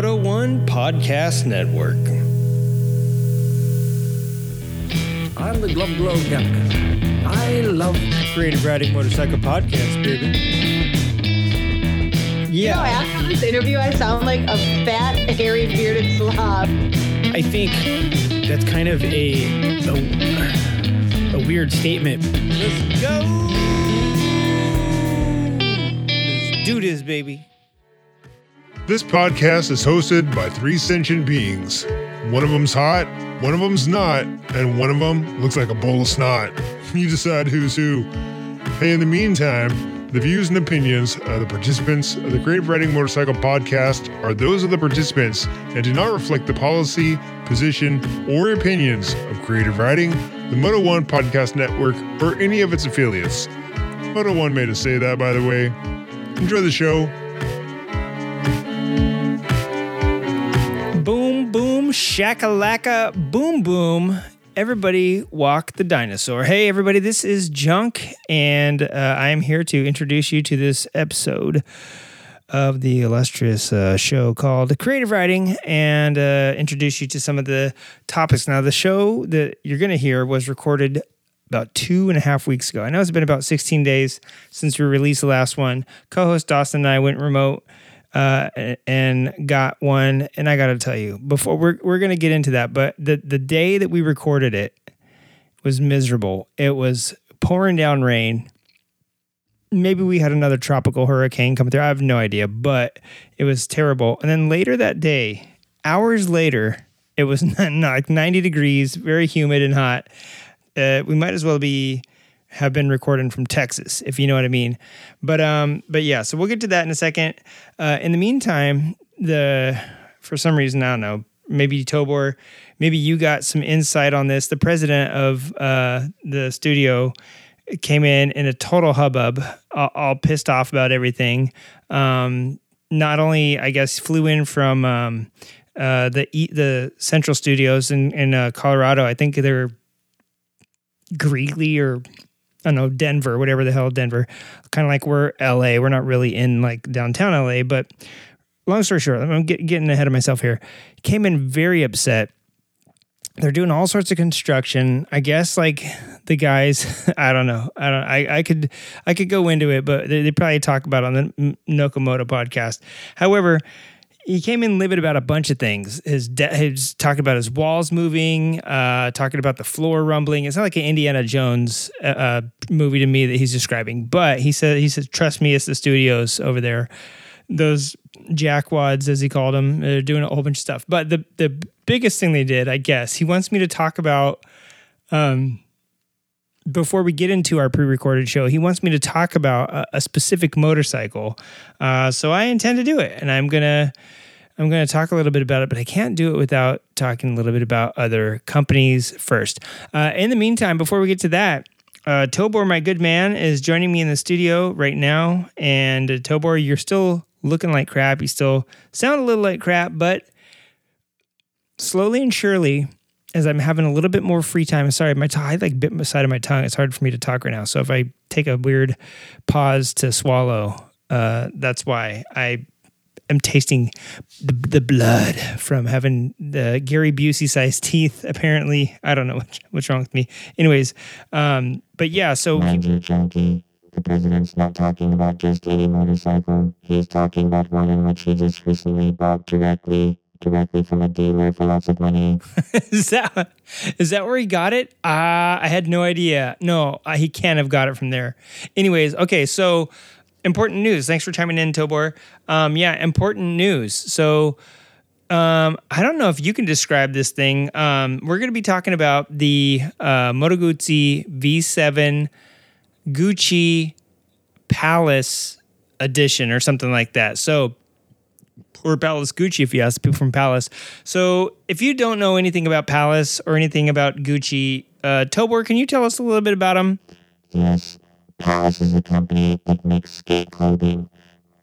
Moto One Podcast Network. I'm the Glove Glove Duck. I love Creative Riding Motorcycle Podcast, baby. You know, Yeah, after this interview, I sound like a fat, hairy, bearded slob. I think that's kind of a a, a weird statement. let's go. Let's do this, baby. This podcast is hosted by three sentient beings. One of them's hot, one of them's not, and one of them looks like a bowl of snot. You decide who's who. Hey, in the meantime, the views and opinions of the participants of the Creative Riding Motorcycle podcast are those of the participants and do not reflect the policy, position, or opinions of Creative Riding, the Moto One Podcast Network, or any of its affiliates. Moto One made us say that, by the way. Enjoy the show. Shakalaka, boom, boom. Everybody walk the dinosaur. Hey, everybody, this is Junk, and uh, I am here to introduce you to this episode of the illustrious uh, show called Creative Riding and uh, introduce you to some of the topics. Now, the show that you're going to hear was recorded about two and a half weeks ago. I know it's been about 16 days since we released the last one. Co host Dawson and I went remote uh, and got one. And I got to tell you, before we're, we're to get into that, but the, the day that we recorded it was miserable. It was pouring down rain. Maybe we had another tropical hurricane come through. I have no idea, but it was terrible. And then later that day, hours later, it was like 90 degrees, very humid and hot. Uh, we might as well be have been recording from Texas, if you know what I mean. But um, but yeah, so we'll get to that in a second. Uh, in the meantime, the for some reason I don't know, maybe Tobor, maybe you got some insight on this. The president of uh, the studio came in in a total hubbub, all, all pissed off about everything. Um, not only, I guess, flew in from um, uh, the the Central Studios in in uh, Colorado. I think they're Greeley or I don't know Denver, whatever the hell Denver. Kind of like we're LA. We're not really in like downtown LA, but long story short, I'm get, getting ahead of myself here. Came in very upset. They're doing all sorts of construction. I guess like the guys, I don't know. I don't. I, I could I could go into it, but they, they probably talk about on the Nokomoto podcast. However, he came in livid about a bunch of things. His de- his talking about his walls moving, uh, talking about the floor rumbling. It's not like an Indiana Jones uh, uh, movie to me that he's describing, but he said he said trust me, it's the studios over there. Those jackwads, as he called them, they're doing a whole bunch of stuff. But the the biggest thing they did, I guess, he wants me to talk about. Um, before we get into our pre-recorded show, he wants me to talk about a, a specific motorcycle. Uh, so I intend to do it, and I'm gonna I'm gonna talk a little bit about it, but I can't do it without talking a little bit about other companies first. Uh, in the meantime, before we get to that. Uh, Tobor, my good man, is joining me in the studio right now. And uh, Tobor, you're still looking like crap. You still sound a little like crap, but slowly and surely, as I'm having a little bit more free time. I'm sorry, my t- I like bit my side of my tongue. It's hard for me to talk right now. So if I take a weird pause to swallow, uh, that's why I am tasting the, the blood from having the Gary Busey sized teeth. Apparently, I don't know what's, what's wrong with me. Anyways, um, but yeah. So the president's not talking about just any motorcycle. He's talking about one in which he just recently bought directly, directly from a dealer for lots of money. is that is that where he got it? Uh, I had no idea. No, uh, he can't have got it from there. Anyways, okay, so important news. Thanks for chiming in, Tobor. Um, yeah, important news. So um, I don't know if you can describe this thing. Um, we're going to be talking about the uh, Moto Guzzi V7 Gucci Palace edition or something like that. So or Palace Gucci if you ask people from Palace. So if you don't know anything about Palace or anything about Gucci, uh, Tobor, can you tell us a little bit about them? Yes, Palace is a company that makes skate clothing.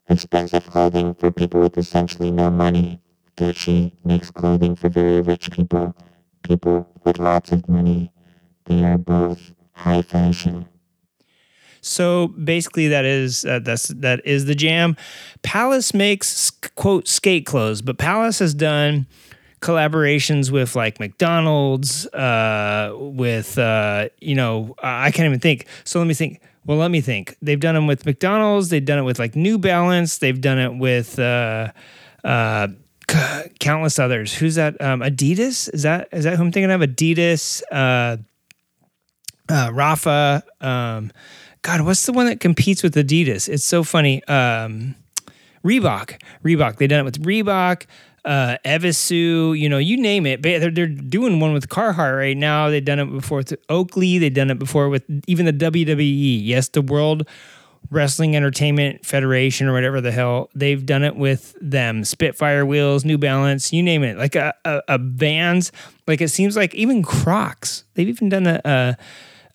Expensive clothing for people with essentially no money. Gucci makes clothing for very rich people. People with lots of money. They are both high fashion. So basically, that is uh, that's that is the jam. Palace makes quote skate clothes, but Palace has done collaborations with like McDonald's, uh, with uh, you know I can't even think. So let me think. Well, let me think. They've done them with McDonald's. They've done it with like New Balance. They've done it with uh, uh, countless others. Who's that? Um, Adidas? Is that is that who I'm thinking of? Adidas. Uh, uh, Rapha. Um, God, what's the one that competes with Adidas? It's so funny. Um, Reebok. Reebok. They've done it with Reebok, uh, Evisu, you know, you name it. They're, they're doing one with Carhartt right now. They've done it before with Oakley. They've done it before with even the WWE. Yes, the World Wrestling Entertainment Federation or whatever the hell. They've done it with them. Spitfire wheels, New Balance, you name it. Like a, a, a Vans. Like it seems like even Crocs. They've even done a, a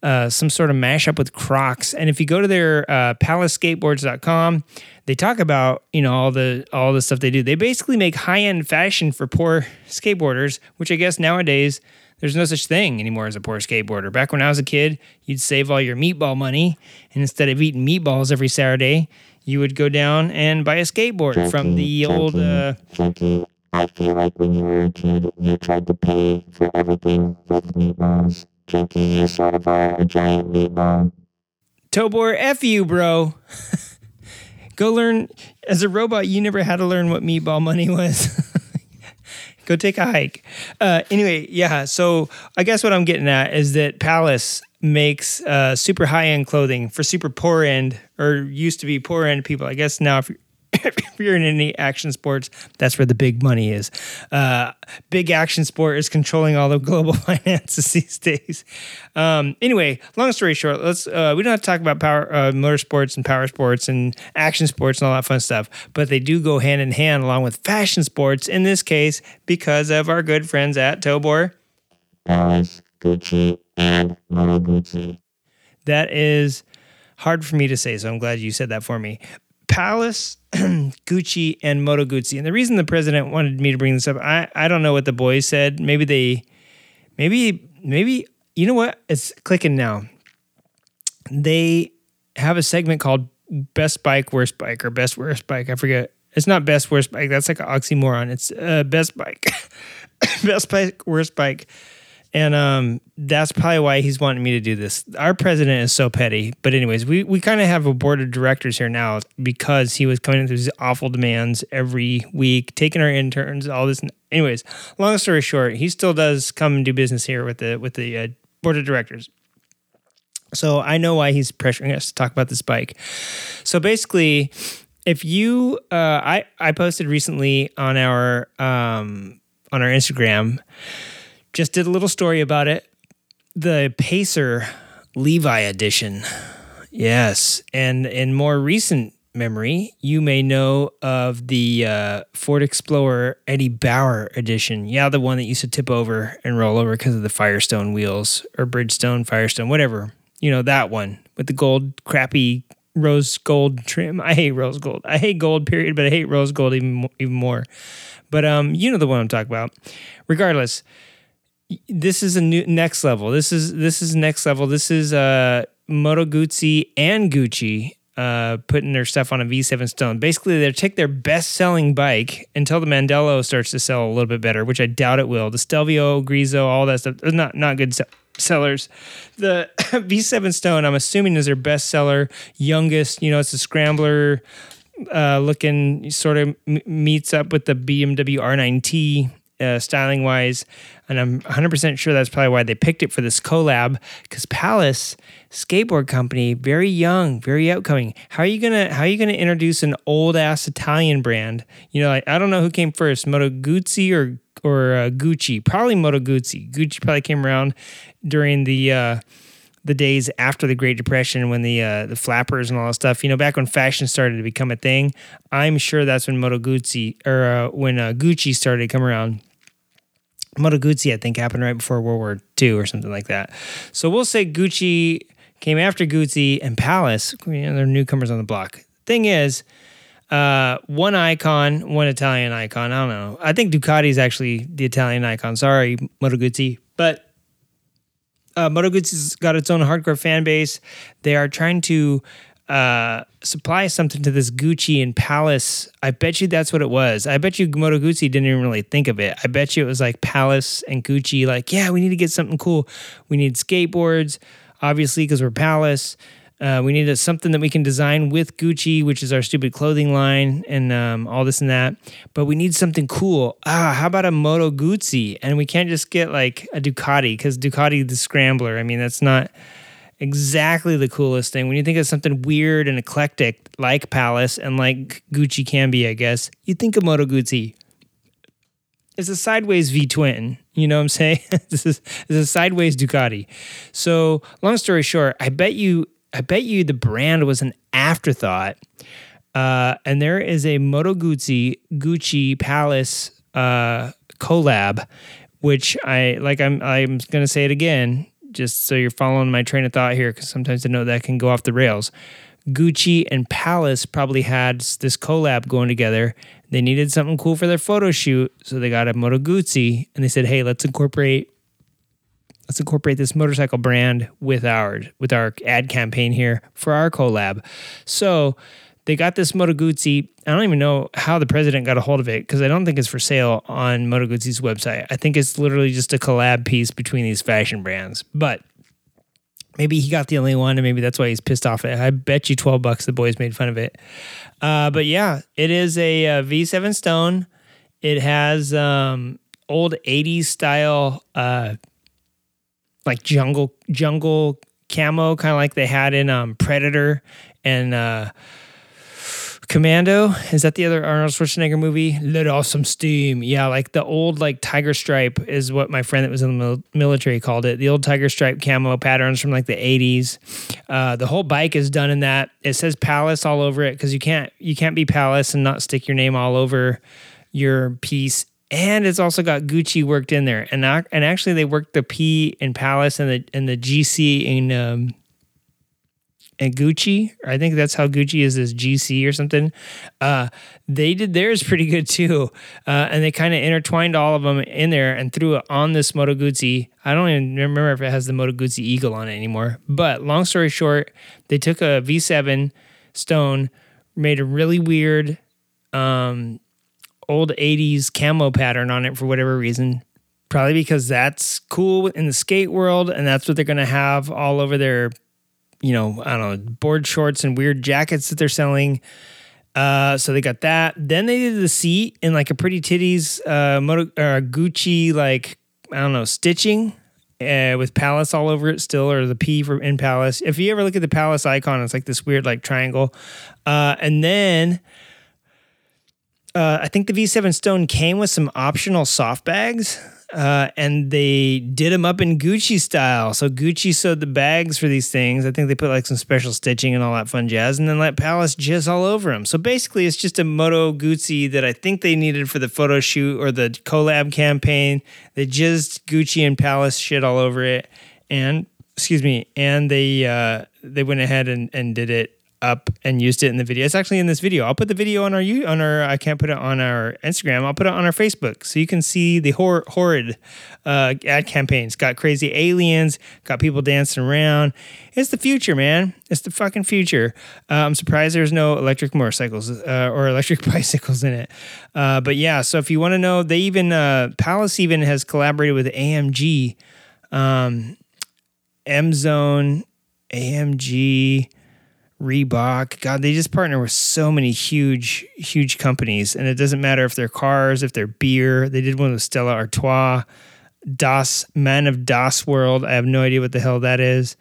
uh, some sort of mashup with Crocs. And if you go to their uh, palaceskateboards.com, they talk about you know all the all the stuff they do. They basically make high end fashion for poor skateboarders, which I guess nowadays there's no such thing anymore as a poor skateboarder. Back when I was a kid, you'd save all your meatball money, and instead of eating meatballs every Saturday, you would go down and buy a skateboard from the old. Uh, Junkie, I feel like when you were a kid, you tried to pay for everything with meatballs. A giant meatball. Tobor, F you, bro. Go learn as a robot. You never had to learn what meatball money was. Go take a hike. Uh, anyway, yeah. So I guess what I'm getting at is that Palace makes uh, super high end clothing for super poor end or used to be poor end people. I guess now if if you're in any action sports, that's where the big money is. Uh, big action sport is controlling all the global finances these days. Um, anyway, long story short, let's uh, we don't have to talk about power uh, motorsports and power sports and action sports and all that fun stuff, but they do go hand in hand along with fashion sports. In this case, because of our good friends at Tobor. Gucci, and Moto Gucci. That is hard for me to say, so I'm glad you said that for me. Palace, Gucci, and Moto Guzzi. And the reason the president wanted me to bring this up, I, I don't know what the boys said. Maybe they, maybe, maybe, you know what? It's clicking now. They have a segment called Best Bike, Worst Bike, or Best Worst Bike. I forget. It's not Best Worst Bike. That's like an oxymoron. It's uh, Best Bike. best Bike, Worst Bike. And um, that's probably why he's wanting me to do this. Our president is so petty. But anyways, we, we kind of have a board of directors here now because he was coming in with these awful demands every week, taking our interns, all this. Anyways, long story short, he still does come and do business here with the with the uh, board of directors. So I know why he's pressuring us to talk about this bike. So basically, if you, uh, I I posted recently on our um, on our Instagram just did a little story about it. The Pacer Levi edition. Yes. And in more recent memory, you may know of the uh, Ford Explorer Eddie Bauer edition. Yeah, the one that used to tip over and roll over because of the Firestone wheels or Bridgestone, Firestone, whatever. You know, that one with the gold, crappy rose gold trim. I hate rose gold. I hate gold, period, but I hate rose gold even, even more. But um, you know the one I'm talking about. Regardless, this is a new next level. This is this is next level. This is uh Moto Guzzi and Gucci uh putting their stuff on a V7 Stone. Basically, they take their best selling bike until the Mandello starts to sell a little bit better, which I doubt it will. The Stelvio, Griso, all that stuff, not not good se- sellers. The V7 Stone, I'm assuming, is their best seller, youngest. You know, it's a scrambler uh, looking, sort of m- meets up with the BMW R9T uh, styling wise. And I'm 100% sure that's probably why they picked it for this collab because Palace skateboard company, very young, very outgoing. How are you going to how are you going to introduce an old ass Italian brand? You know, like, I don't know who came first, Moto Guzzi or or uh, Gucci. Probably Moto Guzzi. Gucci probably came around during the uh, the days after the Great Depression when the uh, the flappers and all that stuff. You know, back when fashion started to become a thing. I'm sure that's when Moto Guzzi or uh, when uh, Gucci started to come around. Moto Guzzi, I think, happened right before World War II or something like that. So we'll say Gucci came after Guzzi and Palace. You know, they're newcomers on the block. Thing is, uh, one icon, one Italian icon. I don't know. I think Ducati is actually the Italian icon. Sorry, Moto Guzzi, but uh, Moto Guzzi's got its own hardcore fan base. They are trying to uh, supply something to this Gucci and Palace. I bet you that's what it was. I bet you Moto Guzzi didn't even really think of it. I bet you it was like Palace and Gucci, like, yeah, we need to get something cool. We need skateboards, obviously, because we're Palace. Uh, we needed something that we can design with Gucci, which is our stupid clothing line, and um, all this and that. But we need something cool. Ah, how about a Moto Guzzi? And we can't just get like a Ducati because Ducati the Scrambler. I mean, that's not exactly the coolest thing. When you think of something weird and eclectic like Palace and like Gucci can be, I guess, you think of Moto Guzzi. It's a sideways V twin. You know what I'm saying? this is this is a sideways Ducati. So long story short, I bet you I bet you the brand was an afterthought. Uh, and there is a Moto Guzzi Gucci Palace uh, collab, which I like. I'm I'm gonna say it again, just so you're following my train of thought here, because sometimes I know that can go off the rails. Gucci and Palace probably had this collab going together. They needed something cool for their photo shoot, so they got a Moto Guzzi, and they said, "Hey, let's incorporate let's incorporate this motorcycle brand with our with our ad campaign here for our collab. So they got this Moto Guzzi. I don't even know how the president got a hold of it because I don't think it's for sale on Moto Guzzi's website. I think it's literally just a collab piece between these fashion brands. But maybe he got the only one, and maybe that's why he's pissed off. I bet you twelve bucks the boys made fun of it. Uh, but yeah, it is a uh, V7 Stone. It has um, old '80s style uh, like jungle jungle camo, kind of like they had in um, Predator and uh, Commando. Is that the other Arnold Schwarzenegger movie? Let off some steam. Yeah, like the old like tiger stripe is what my friend that was in the military called it. The old tiger stripe camo patterns from like the 80s. Uh, the whole bike is done in that. It says Palace all over it because you can't you can't be Palace and not stick your name all over your piece and it's also got Gucci worked in there. And and actually, they worked the P in Palace and the and the GC in um, and Gucci. I think that's how Gucci is this GC or something. Uh, they did theirs pretty good too, uh, and they kind of intertwined all of them in there and threw it on this Moto Guzzi. I don't even remember if it has the Moto Guzzi Eagle on it anymore. But long story short, they took a V7 Stone, made a really weird. Um, old 80s camo pattern on it for whatever reason. Probably because that's cool in the skate world and that's what they're going to have all over their, you know, I don't know, board shorts and weird jackets that they're selling. Uh, so they got that. Then they did the seat in like a pretty titties, uh, moto, uh, Gucci, like, I don't know, stitching. Uh, with Palace all over it still, or the P for in Palace. If you ever look at the Palace icon, it's like this weird like triangle. Uh, and then uh, I think the V7 Stone came with some optional soft bags. Uh, and they did them up in Gucci style. So Gucci sewed the bags for these things. I think they put like some special stitching and all that fun jazz, and then let Palace jizz all over them. So basically, it's just a Moto Gucci that I think they needed for the photo shoot or the collab campaign. They jizzed Gucci and Palace shit all over it, and excuse me, and they uh, they went ahead and, and did it up and used it in the video. It's actually in this video. I'll put the video on our on our. I can't put it on our Instagram. I'll put it on our Facebook so you can see the hor- horrid uh, ad campaigns. Got crazy aliens. Got people dancing around. It's the future, man. It's the fucking future. Uh, I'm surprised there's no electric motorcycles uh, or electric bicycles in it. Uh, but yeah, so if you want to know, they even uh, Palace even has collaborated with AMG, um, M Zone, AMG. Reebok. God, they just partner with so many huge, huge companies. And it doesn't matter if they're cars, if they're beer. They did one with Stella Artois, Das, Man of Das World. I have no idea what the hell that is.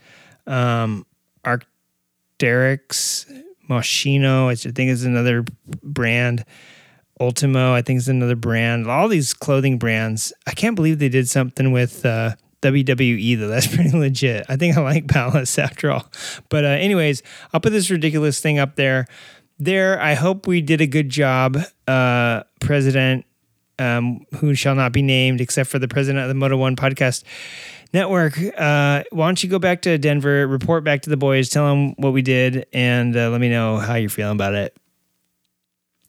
Um, Arc'teryx, Moschino, I think is another brand. Ultimo, I think is another brand. All these clothing brands. I can't believe they did something with uh, WWE though. That's pretty legit. I think I like Palace after all. But uh, anyways, I'll put this ridiculous thing up there. There, I hope we did a good job, uh, President, um, who shall not be named except for the president of the Moto One podcast network. Uh, why don't you go back to Denver, report back to the boys, tell them what we did, and uh, let me know how you're feeling about it.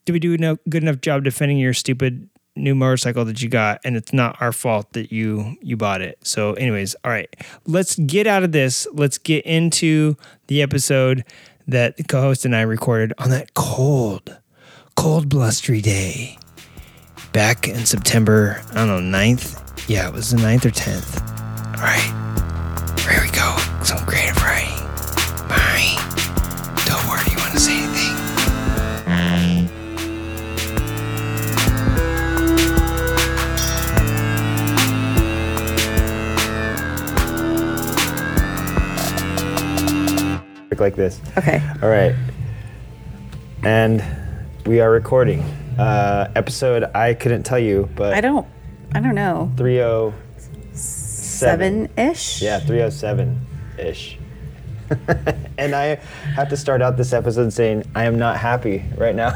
Did we do a good enough job defending your stupid new motorcycle that you got, and it's not our fault that you you bought it. So, anyways, all right, let's get out of this. Let's get into the episode that the co-host and I recorded on that cold, cold blustery day back in September. I don't know 9th. Yeah, it was the 9th or tenth. All right, here we go. Some creative Like this. Okay. All right. And we are recording. Uh, episode I couldn't tell you, but I don't. I don't know. 307. Seven ish. Yeah, 307 ish. and I have to start out this episode saying I am not happy right now.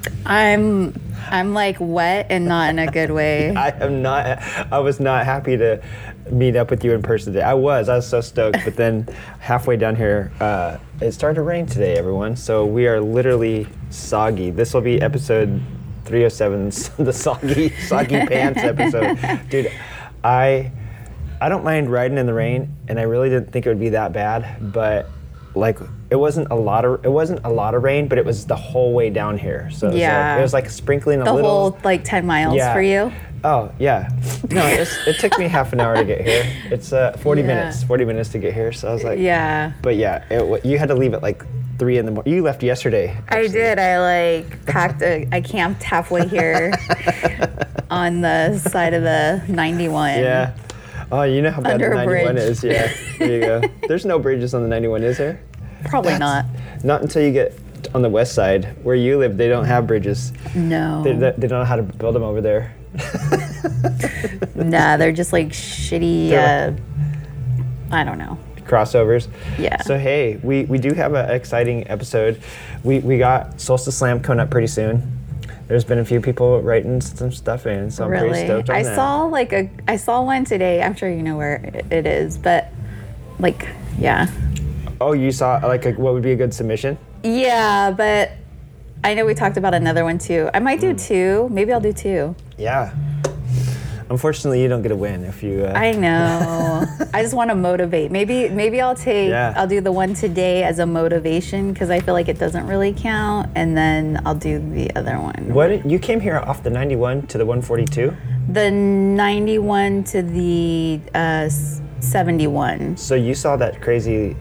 I'm. I'm like wet and not in a good way. I am not. I was not happy to meet up with you in person today. I was. I was so stoked. But then halfway down here, uh, it started to rain today, everyone. So we are literally soggy. This will be episode 307, the soggy, soggy pants episode. Dude, I, I don't mind riding in the rain, and I really didn't think it would be that bad. But like, it wasn't a lot of it wasn't a lot of rain, but it was the whole way down here. So it was Yeah. like, it was like sprinkling a the little. whole like ten miles Yeah. for you. Oh yeah, no, it took me half an hour to get here. It's uh, 40 Yeah. minutes, 40 minutes to get here. So I was like, Yeah. But yeah, it, you had to leave at like three in the morning. You left yesterday. I did. I like packed. A, I camped halfway here on the side of the 91. Yeah. Oh, you know how bad Under the 91 bridge. is. Yeah. There you go. There's no bridges on the 91, is there? Probably not. Not until you get on the west side where you live. They don't have bridges. No. They, they don't know how to build them over there. nah, they're just like shitty. Uh, I don't know. crossovers. Yeah. So hey, we, we do have an exciting episode. We we got Solstice Slam coming up pretty soon. There's been a few people writing some stuff in, so I'm pretty really. stoked on I that. saw like a. I saw one today. I'm sure you know where it- it is, but like, yeah, Oh, you saw like a, what would be a good submission? yeah, but. I know we talked about another one too. I might do two. Maybe I'll do two. Yeah. Unfortunately, you don't get a win if you. Uh, I know. I just want to motivate. Maybe maybe I'll take Yeah. I'll do the one today as a motivation because I feel like it doesn't really count, and then I'll do the other one. what you came here off the 91 to the 142, The 91 to the uh, 71. so you saw that crazy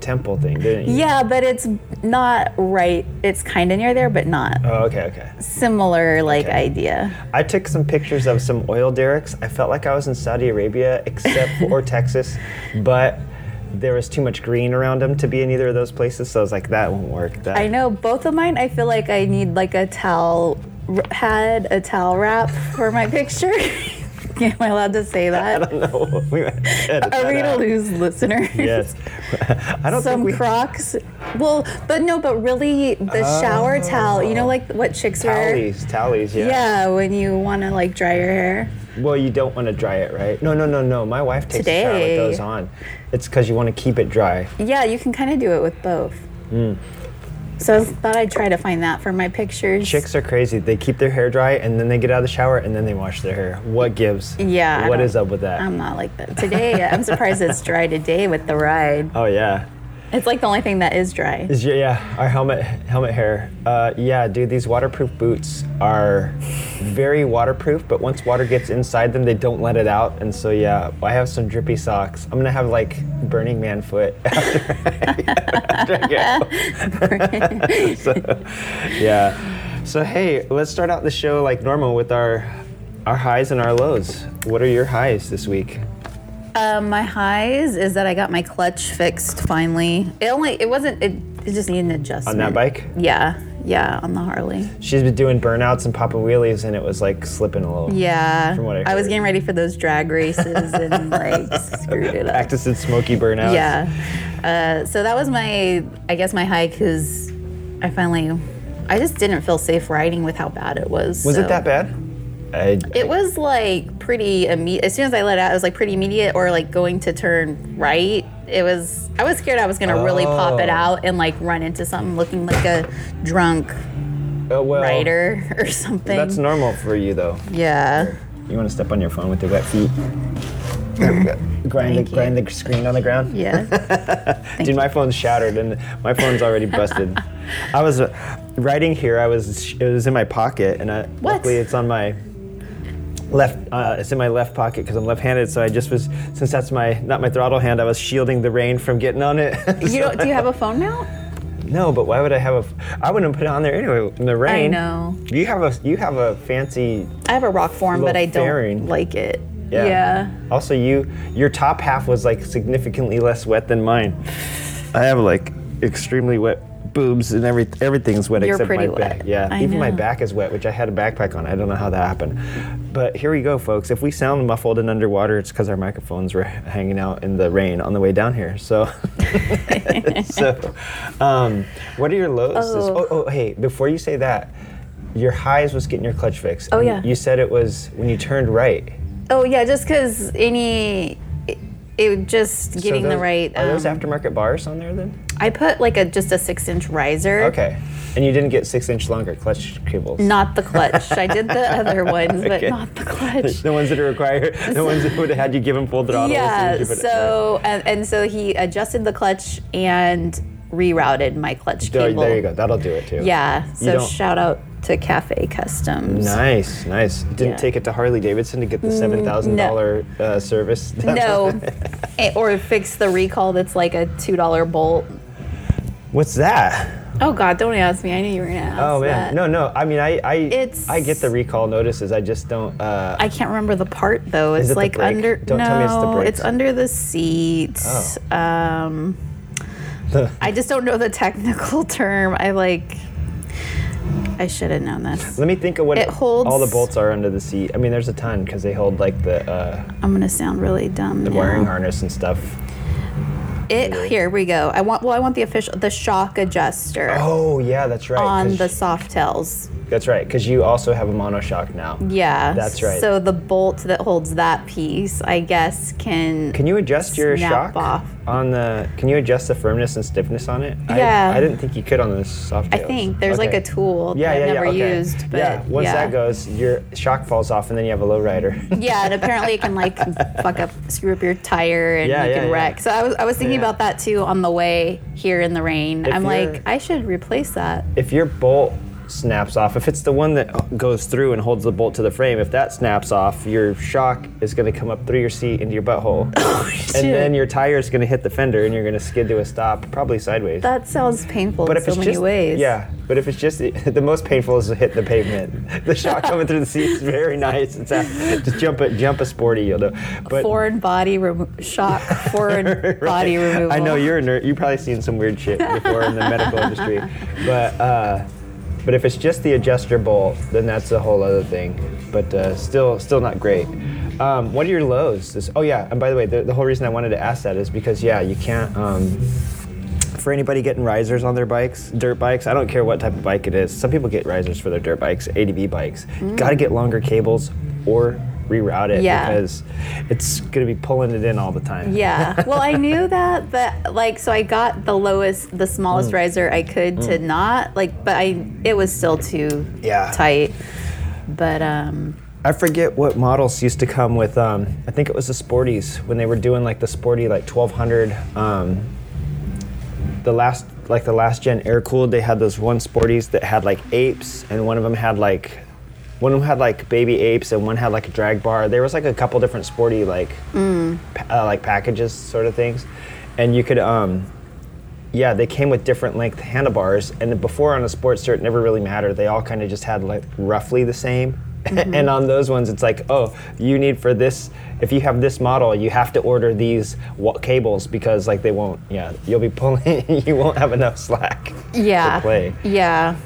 temple thing, didn't you? Yeah, but it's not right. It's kind of near there, but not. Oh, okay, okay. Similar like Okay. idea. I took some pictures of some oil derricks. I felt like I was in Saudi Arabia, except for Texas, but there was too much green around them to be in either of those places. So I was like, that won't work. That I know both of mine. I feel like I need like a towel r- had a towel wrap for my picture. Am I allowed to say that? I don't know. Are we gonna lose listeners? Yes, I don't Some think we Crocs. Well, but no, but really the shower towel. You know, like what chicks wear. tallies, tallies. Yeah. Yeah, when you want to like dry your hair. Well, you don't want to dry it, right? No, no, no, no. My wife takes a shower with Today. those on. It's because you want to keep it dry. Yeah, you can kind of do it with both. Hmm. So I thought I'd try to find that for my pictures. Chicks are crazy. They keep their hair dry and then they get out of the shower and then they wash their hair. What gives? Yeah. What is up with that? I'm not like that. Today, I'm surprised it's dry today with the ride. oh yeah. It's like the only thing that is dry. Is your, yeah, our helmet helmet hair. Uh, yeah, dude, these waterproof boots are very waterproof, but once water gets inside them, they don't let it out. And so yeah, I have some drippy socks. I'm gonna have like Burning Man foot after I, after I so, yeah. So hey, let's start out the show like normal with our our highs and our lows. What are your highs this week? Um, my highs is that I got my clutch fixed finally. It only it wasn't it, it just needed an adjustment. On that bike? Yeah, yeah, on the Harley. She's been doing burnouts and popping wheelies, and it was like slipping a little. Yeah, From what I I was getting ready for those drag races and like screwed it up. Practicing smoky burnouts. Yeah. Uh, so that was my, I guess my high because I finally, I just didn't feel safe riding with how bad it was. Was so- it that bad? I, It was like pretty immediate. As soon as I let out, it was like pretty immediate or like going to turn right. It was, I was scared I was going to really pop it Oh. out and like run into something looking like a drunk Oh, well, rider or something. That's normal for you though. yeah. You want to step on your phone with your wet feet? Grind the, you. grind the screen on the ground. Yeah. Dude, my phone's shattered and my phone's already busted. I was uh, writing here. I was it was in my pocket, and I, What? luckily it's on my left. Uh, it's in my left pocket because I'm left-handed. So I just was since that's my not my throttle hand. I was shielding the rain from getting on it. you don't, do you have a phone now? no, but why would I have a i wouldn't put it on there anyway in the rain. I know. You have a you have a fancy. I have a rock form, but I don't fairing. like it. Yeah. yeah. Also, you your top half was like significantly less wet than mine. I have like extremely wet boobs and every everything's wet You're except pretty my back. Yeah, I even my know. back is wet, which I had a backpack on. I don't know how that happened. But here we go, folks. If we sound muffled and underwater, it's because our microphones were hanging out in the rain on the way down here. So, so, um, what are your lows? this- Oh. oh, oh, hey, before you say that, your highs was getting your clutch fixed. Oh, and yeah. You said it was when you turned right. Oh yeah, just because any, it, it just So getting the those- right. Are those um, aftermarket bars on there then? I put like a just a six inch riser. Okay. And you didn't get six inch longer clutch cables. Not the clutch. I did the other ones, but Okay. not the clutch. the ones that are required, the ones that would have had you give them full throttle. yeah. as you put it- So and, and so he adjusted the clutch and rerouted my clutch cable. there you go. That'll do it too. Yeah. So shout out to Cafe Customs. Nice, nice. Didn't Yeah. take it to Harley Davidson to get the seven thousand dollar uh, service. No, or fix the recall that's like a two dollar bolt. What's that? Oh God, don't ask me. I knew you were gonna ask Oh man, that. no, no. I mean, I, I, It's- I get the recall notices. I just don't. Uh, I can't remember the part though. It's it like under. Don't no, it's the brakes. under the seat. Oh. Um, I just don't know the technical term. I like. I should have known this. let me think of what It holds- all the bolts are under the seat. I mean, there's a ton because they hold like the uh, I'm gonna sound really dumb. the now. wiring harness and stuff. It here we go. I want well, I want the official the shock adjuster Oh yeah, that's right. On the Softails. That's right, because you also have a monoshock now. Yeah, That's right. So the bolt that holds that piece, I guess, can. Can you adjust your shock off. On the? Can you adjust the firmness and stiffness on it? Yeah. I, I didn't think you could on the soft I think there's like a tool Yeah, that yeah, I've yeah. never okay. used, but yeah. Once yeah. that goes, your shock falls off, and then you have a low rider. Yeah, and apparently it can like fuck up, screw up your tire, and Yeah, you yeah, can yeah. wreck. So I was, I was thinking Yeah. about that too on the way here in the rain. If I'm like, I should replace that. if your bolt snaps off, if it's the one that goes through and holds the bolt to the frame, if that snaps off, your shock is going to come up through your seat into your butthole, Oh, shit. and then your tire is going to hit the fender, and you're going to skid to a stop, probably sideways. That sounds painful But in if so it's many just ways. yeah, but if it's just the most painful is to hit the pavement. The shock coming through the seat is very nice. It's a, just jump a jump a sporty, you'll know. But Foreign body remo- shock, foreign Right. body removal. I know you're a nerd. You've probably seen some weird shit before in the medical industry, but uh, but if it's just the adjuster bolt, then that's a whole other thing. But uh, still, still not great. Um, what are your lows? This, oh yeah, and by the way, the, the whole reason I wanted to ask that is because yeah, you can't. Um, for anybody getting risers on their bikes, dirt bikes, I don't care what type of bike it is. Some people get risers for their dirt bikes, ADV bikes. Got to get longer cables or reroute it Mm. Yeah. because it's going to be pulling it in all the time. Yeah. Well, I knew that, but like, so I got the lowest, the Mm. smallest riser I could to not like, but I, it was still too Yeah. tight. But um, I forget what models used to come with. Um, I think it was the Sporties when they were doing like the Sporty like 1200. Um, the last like the last gen air cooled, they had those one Sporties that had like apes, and one of them had like one had like baby apes, and one had like a drag bar. There was like a couple different Sporty like Mm. uh, like packages sort of things, and you could um. Yeah, they came with different length handlebars, and before on a Sportster, it never really mattered. They all kind of just had like roughly the same. and on those ones, it's like, oh, you need for this. If you have this model, you have to order these wa- cables because like they won't. Yeah, you'll be pulling. you won't have enough slack yeah. to play. Yeah.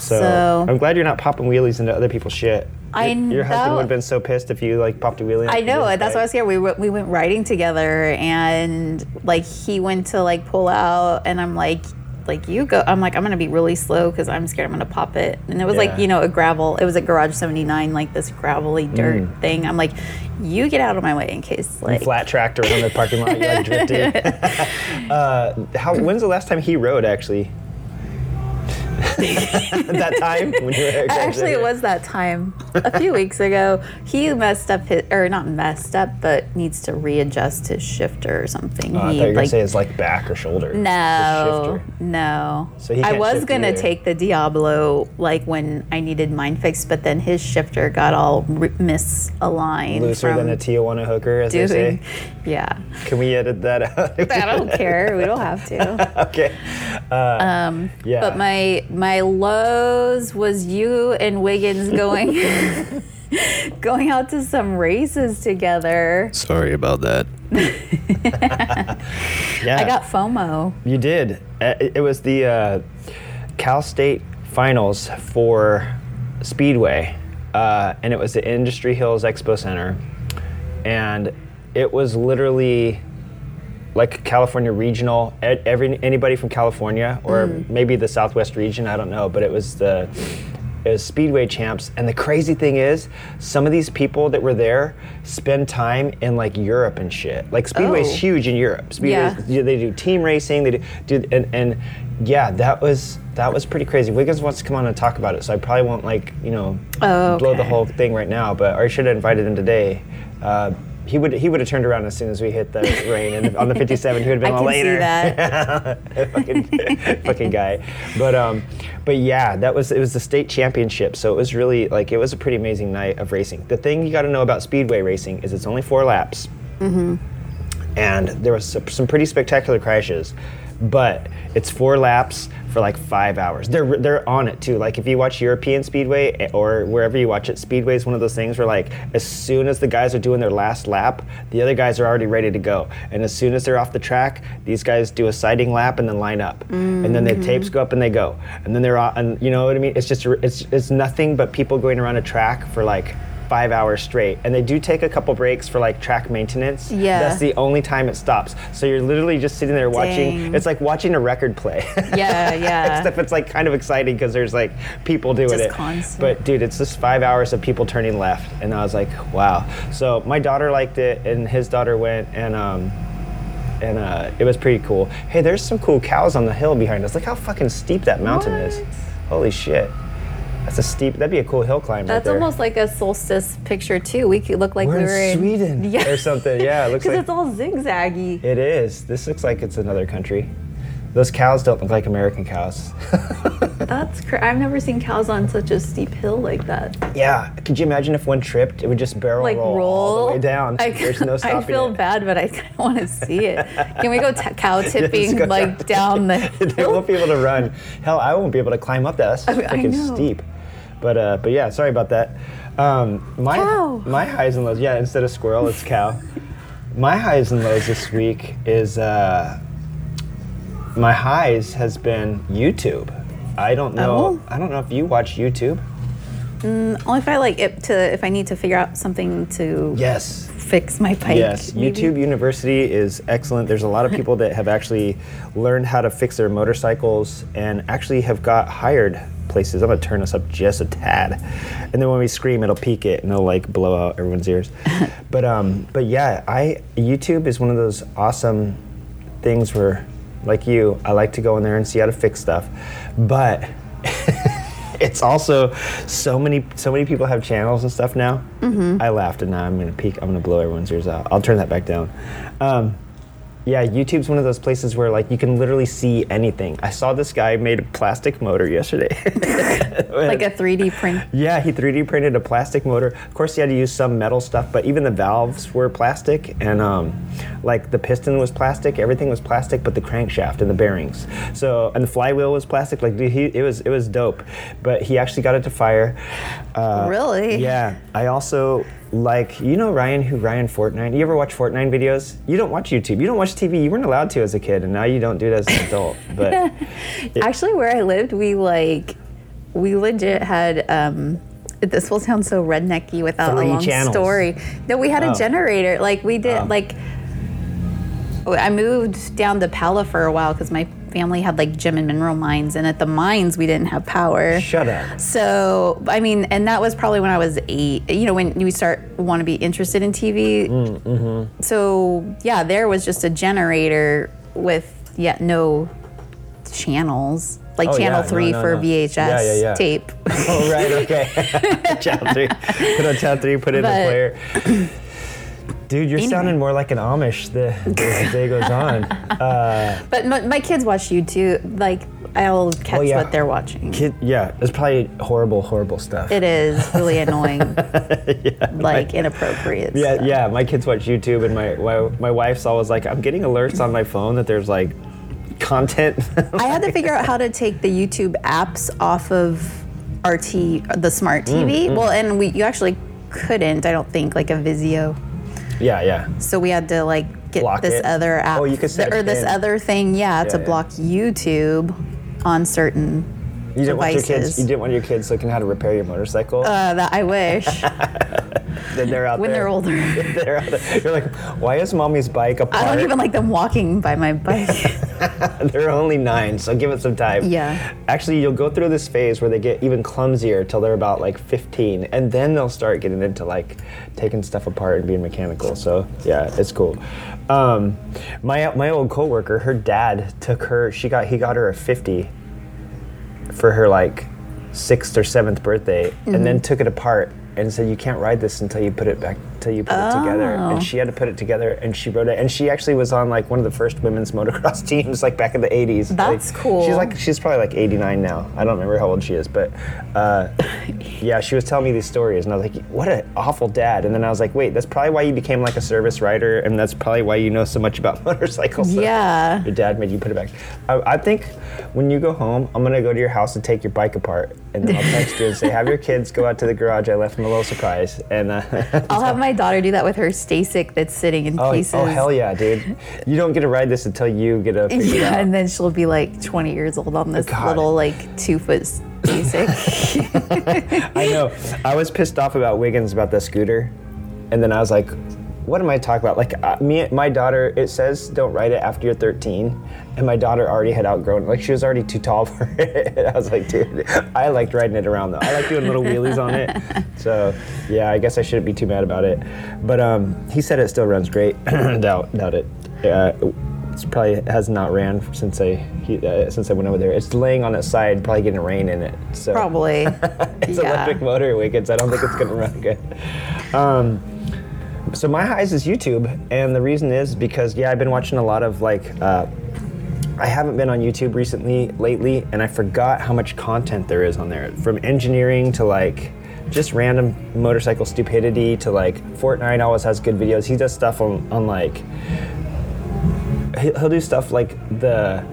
So, So- I'm glad you're not popping wheelies into other people's shit. I your, your husband would have been so pissed if you like popped a wheelie. I know. That's why I was scared. We went, we went riding together, and like he went to like pull out, and I'm like, like you go. I'm like, I'm gonna be really slow because I'm scared I'm gonna pop it. And it was Yeah. like you know a gravel. It was a Garage 79, like this gravelly dirt Mm. thing. I'm like, you get out of my way in case like. flat tracked around the parking lot, you like drifting. uh, how? When's the last time he rode? Actually, that time when you were Actually, it was that time a few weeks ago. He messed up his, or not messed up, but needs to readjust his shifter or something. Oh, I thought you were gonna say it's like back or shoulder. no, no. So he I was gonna either. take the Diablo like when I needed mine fixed, but then his shifter got all re- misaligned. Looser than a Tijuana hooker, as they say. Yeah, Can we edit that out? I don't care. We don't have to. okay. Uh, yeah. But my my lows was you and Wiggins going going out to some races together. Sorry about that. yeah. I got FOMO. You did. Uh, It it was the uh, Cal State finals for Speedway, uh, and it was the Industry Hills Expo Center, and it was literally like California regional. Every anybody from California or maybe the Southwest region, I don't know, but it was the it was Speedway champs. And the crazy thing is, some of these people that were there spend time in like Europe and shit. Like Speedway's Oh. huge in Europe. Speedway's, Yeah. they do team racing. They do, do and, and yeah, that was that was pretty crazy. Wiggins wants to come on and talk about it, so I probably won't like you know Oh, blow the whole thing right now. But I should have invited him today. Uh, he would he would have turned around as soon as we hit the rain and on the 57 he would have been I see later. that. fucking, fucking guy. But um, but yeah, that was it was the state championship, so it was really like it was a pretty amazing night of racing. The thing you got to know about speedway racing is it's only four laps and there was some some pretty spectacular crashes but it's four laps for like five hours. They're they're on it too. Like if you watch european speedway eh, or wherever you watch it speedway is one of those things where like as soon as the guys are doing their last lap the other guys are already ready to go. And as soon as they're off the track these guys do a sighting lap and then line up. And then the tapes go up and they go. And then they're on and you know what i mean? It's just it's it's nothing but people going around a track for like five hours straight and they do take a couple breaks for like track maintenance Yeah. that's the only time it stops. So you're literally just sitting there watching. Dang. It's like watching a record play. Yeah, yeah. Except it's like kind of exciting because there's like people doing Just it. constant. But dude, it's just five hours of people turning left, and I was like, wow. So my daughter liked it, and his daughter went, and um, and uh, it was pretty cool. Hey, there's some cool cows on the hill behind us. Look how fucking steep that mountain is. Holy shit. That's a steep. That'd be a cool hill climb. That's there. almost like a solstice picture too. We could look like We're we in were in Sweden yeah. or something. Yeah, it looks Because like it's all zigzaggy. It is. This looks like it's another country. Those cows don't look like American cows. That's cra- I've never seen cows on such a steep hill like that. yeah. Could you imagine if one tripped, it would just barrel Like roll, roll, all the way down. I, There's no stopping I feel it. bad, but I kind of want to see it. Can we go t- cow tipping go like down the hill? they won't be able to run. Hell, I won't be able to climb up that. That's I- freaking steep. But uh, but yeah, sorry about that. Um, my Cow. my highs and lows. Yeah, instead of squirrel, it's cow. my highs and lows this week is uh, my highs has been YouTube. I don't know. Oh. I don't know if you watch YouTube. Only if I like it to if I need to figure out something to Yes. fix my bike. Yes, maybe. YouTube University is excellent. There's a lot of people that have actually learned how to fix their motorcycles and actually have got hired places. I'm gonna turn this up just a tad, and then when we scream, it'll peak it and it'll like blow out everyone's ears. but um, but yeah, I YouTube is one of those awesome things where, like you, I like to go in there and see how to fix stuff, but. it's also so many so many people have channels and stuff now. I laughed and now I'm gonna peek. I'm gonna blow everyone's ears out. I'll turn that back down. Um, yeah, YouTube's one of those places where like you can literally see anything. I saw this guy made a plastic motor yesterday. like a 3D print. Yeah, he 3D printed a plastic motor. Of course, he had to use some metal stuff, but even the valves were plastic, and um, like the piston was plastic. Everything was plastic, but the crankshaft and the bearings. So, and the flywheel was plastic. Like dude, he, it was it was dope. But he actually got it to fire. Uh, Really? Yeah. I also like you know Ryan who Ryan Fortnite. You ever watch Fortnite videos? You don't watch YouTube. You don't watch TV. You weren't allowed to as a kid, and now you don't do it as an adult. But Actually, where I lived, we like, we legit had. um this will sound so rednecky without a long channels. story. No, we had Oh. a generator. Like we did. Like I moved down to Pala for a while because my family had like gem and mineral mines, and at the mines we didn't have power. shut up. So I mean, and that was probably when I was eight. You know, when you start want to be interested in TV. Mm-hmm. So yeah, there was just a generator with yet no channels. like Oh, channel yeah, three no, for no. VHS Yeah, yeah, yeah. tape. Oh right, okay. channel three. Put on channel three. Put it in the But- player. Dude, you're Anyway. sounding more like an Amish the, the day goes on. Uh, But my, my kids watch YouTube. Like I'll catch yeah. what they're watching. kid, yeah, it's probably horrible, horrible stuff. It is really annoying, like inappropriate. Yeah, stuff. yeah. My kids watch YouTube, and my, my my wife's always like, I'm getting alerts on my phone that there's like content. I had to figure out how to take the YouTube apps off of RT, the smart Mm, TV. Well, and we you actually couldn't. I don't think like a Vizio. Yeah, yeah. So we had to like get Block this it? other app Oh, you could set or this in. other thing, yeah, to yeah. block YouTube on certain You didn't want your kids. devices. You didn't want your kids looking how to repair your motorcycle. uh, that I wish then they're out there. when there. they're older. they're out there. You're like, why is mommy's bike apart? I don't even like them walking by my bike. they're only nine, so give it some time. Yeah. Actually, you'll go through this phase where they get even clumsier till they're about like 15, and then they'll start getting into like taking stuff apart and being mechanical. So yeah, it's cool. Um, my my old coworker, her dad took her. She got he got her a 50 for her like sixth or seventh birthday, and Mm-hmm. then took it apart and said, "You can't ride this until you put it back, until you put it together." Oh. And she had to put it together, and she wrote it. And she actually was on like one of the first women's motocross teams, like back in the '80s. That's Like, cool. She's like she's probably like 89 now. I don't remember how old she is, but uh, yeah, she was telling me these stories, and I was like, "What an awful dad!" And then I was like, "Wait, that's probably why you became like a service rider, and that's probably why you know so much about motorcycles." Yeah. your dad made you put it back. I, I think when you go home, I'm gonna go to your house and take your bike apart, and then I'll text you and say, "Have your kids go out to the garage. I left them a little surprise." And uh, I'll have my daughter do that with her Stacyc that's sitting in oh, pieces. oh hell yeah, dude! You don't get to ride this until you get a Yeah, and then she'll be like 20 years old on this God. little like two foot Stacyc. I know. I was pissed off about Wiggins about the scooter, and then I was like, "What am I talking about?" Like uh, me, my daughter. It says don't ride it after you're 13, and my daughter already had outgrown. it. Like she was already too tall for it. I was like, "Dude, I liked riding it around though. I like doing little wheelies on it." So yeah, I guess I shouldn't be too mad about it. But um, he said it still runs great. doubt, doubt it. Uh, it's probably has not ran since I he, uh, since I went over there. It's laying on its side, probably getting rain in it. So Probably. it's yeah. electric motor wickets. I don't think it's gonna run good. Um, so my highs is YouTube, and the reason is because yeah, I've been watching a lot of like. Uh, I haven't been on YouTube recently, lately, and I forgot how much content there is on there. From engineering to like just random motorcycle stupidity to like FortNine always has good videos. He does stuff on, on like he- he'll do stuff like the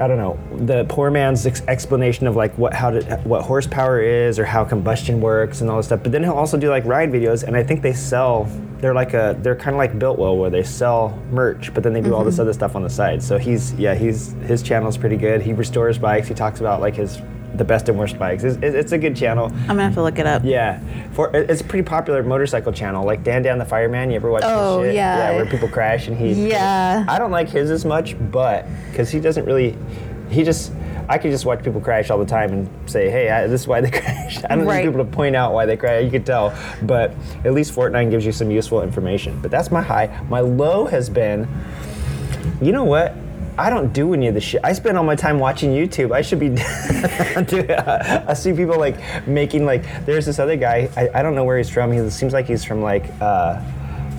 I don't know the poor man's ex- explanation of like what how to, what horsepower is or how combustion works and all this stuff. But then he'll also do like ride videos, and I think they sell. They're like a they're kind of like Biltwell where they sell merch, but then they do all this mm-hmm. other stuff on the side. So he's yeah he's his channel's pretty good. He restores bikes. He talks about like his the best and worst bikes. It's, it's a good channel. I'm gonna have to look it up. Yeah, for it's a pretty popular motorcycle channel. Like Dan Dan the Fireman. You ever watch Oh, his shit? yeah. Yeah, where people crash and he. Yeah. I don't like his as much, but because he doesn't really, he just. I could just watch people crash all the time and say, "Hey, I, this is why they crashed." I don't Right. need people to point out why they crashed. You could tell, but at least FortNine gives you some useful information. But that's my high. My low has been, you know what? I don't do any of this shit. I spend all my time watching YouTube. I should be. Dude, I see people like making like. There's this other guy. I, I don't know where he's from. He seems like he's from like. Uh,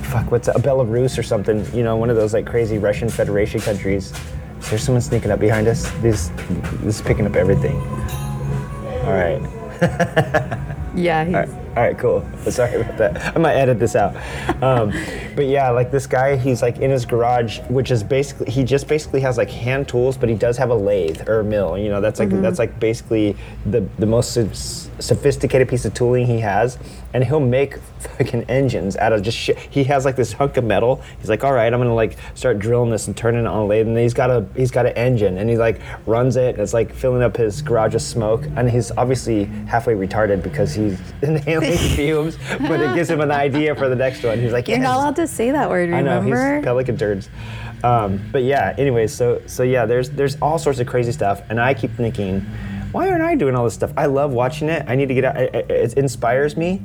fuck, what's that? Belarus or something? You know, one of those like crazy Russian Federation countries. Is there someone sneaking up behind us? This, this is picking up everything. All right. Yeah. He's, All right, all right, cool. Sorry about that. I might edit this out. Um, but yeah, like this guy, he's like in his garage, which is basically he just basically has like hand tools, but he does have a lathe or a mill. You know, that's like that's like basically the the most sophisticated piece of tooling he has, and he'll make fucking engines out of just shit. He has like this hunk of metal. He's like, all right, I'm gonna like start drilling this and turning it on a lathe, and he's got a he's got an engine, and he like runs it, and it's like filling up his garage with smoke, and he's obviously halfway retarded because he's in inhaling fumes, but it gives him an idea for the next one. He's like, You're not allowed to say that word. I know Remember? he's pelican turds. Um, but yeah, anyways, so so yeah, there's there's all sorts of crazy stuff, and I keep thinking, why aren't I doing all this stuff? I love watching it. I need to get out. It, it- it inspires me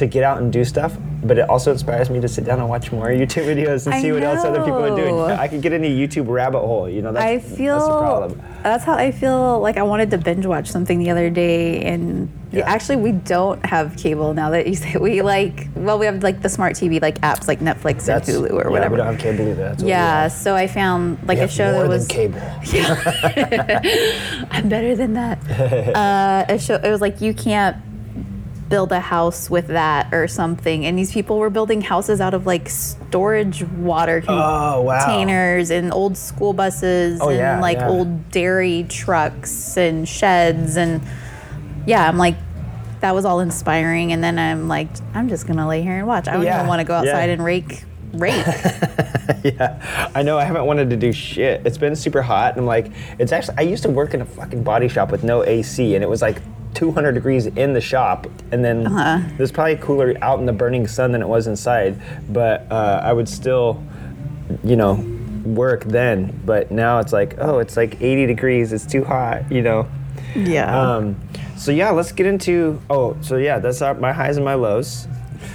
to get out and do stuff, but it also inspires me to sit down and watch more YouTube videos and I see what else other people are doing. I could get in a YouTube rabbit hole, you know. That's, I feel that's the problem. that's how I feel like I wanted to binge watch something the other day and Yeah. actually we don't have cable now that you say we like well we have like the smart TV like apps like Netflix That's and Hulu or yeah, whatever. we don't have cable either. That's what we yeah, so I found like We a show more that than was cable. I'm better than that. uh, a show. It was like you can't build a house with that or something. And these people were building houses out of like storage water Oh, wow. containers and old school buses Oh, and yeah, like yeah. old dairy trucks and sheds and yeah, I'm like. That was all inspiring, and then I'm like, I'm just gonna lay here and watch. I don't Yeah, even want to go outside and rake, rake. yeah, I know. I haven't wanted to do shit. It's been super hot, and I'm like, it's actually. I used to work in a fucking body shop with no AC, and it was like 200 degrees in the shop, and then Uh-huh. it was probably cooler out in the burning sun than it was inside. But uh, I would still, you know, work then. But now it's like, oh, it's like 80 degrees. It's too hot, you know. yeah. Um, so yeah, let's get into. Oh, so yeah, that's our, my highs and my lows.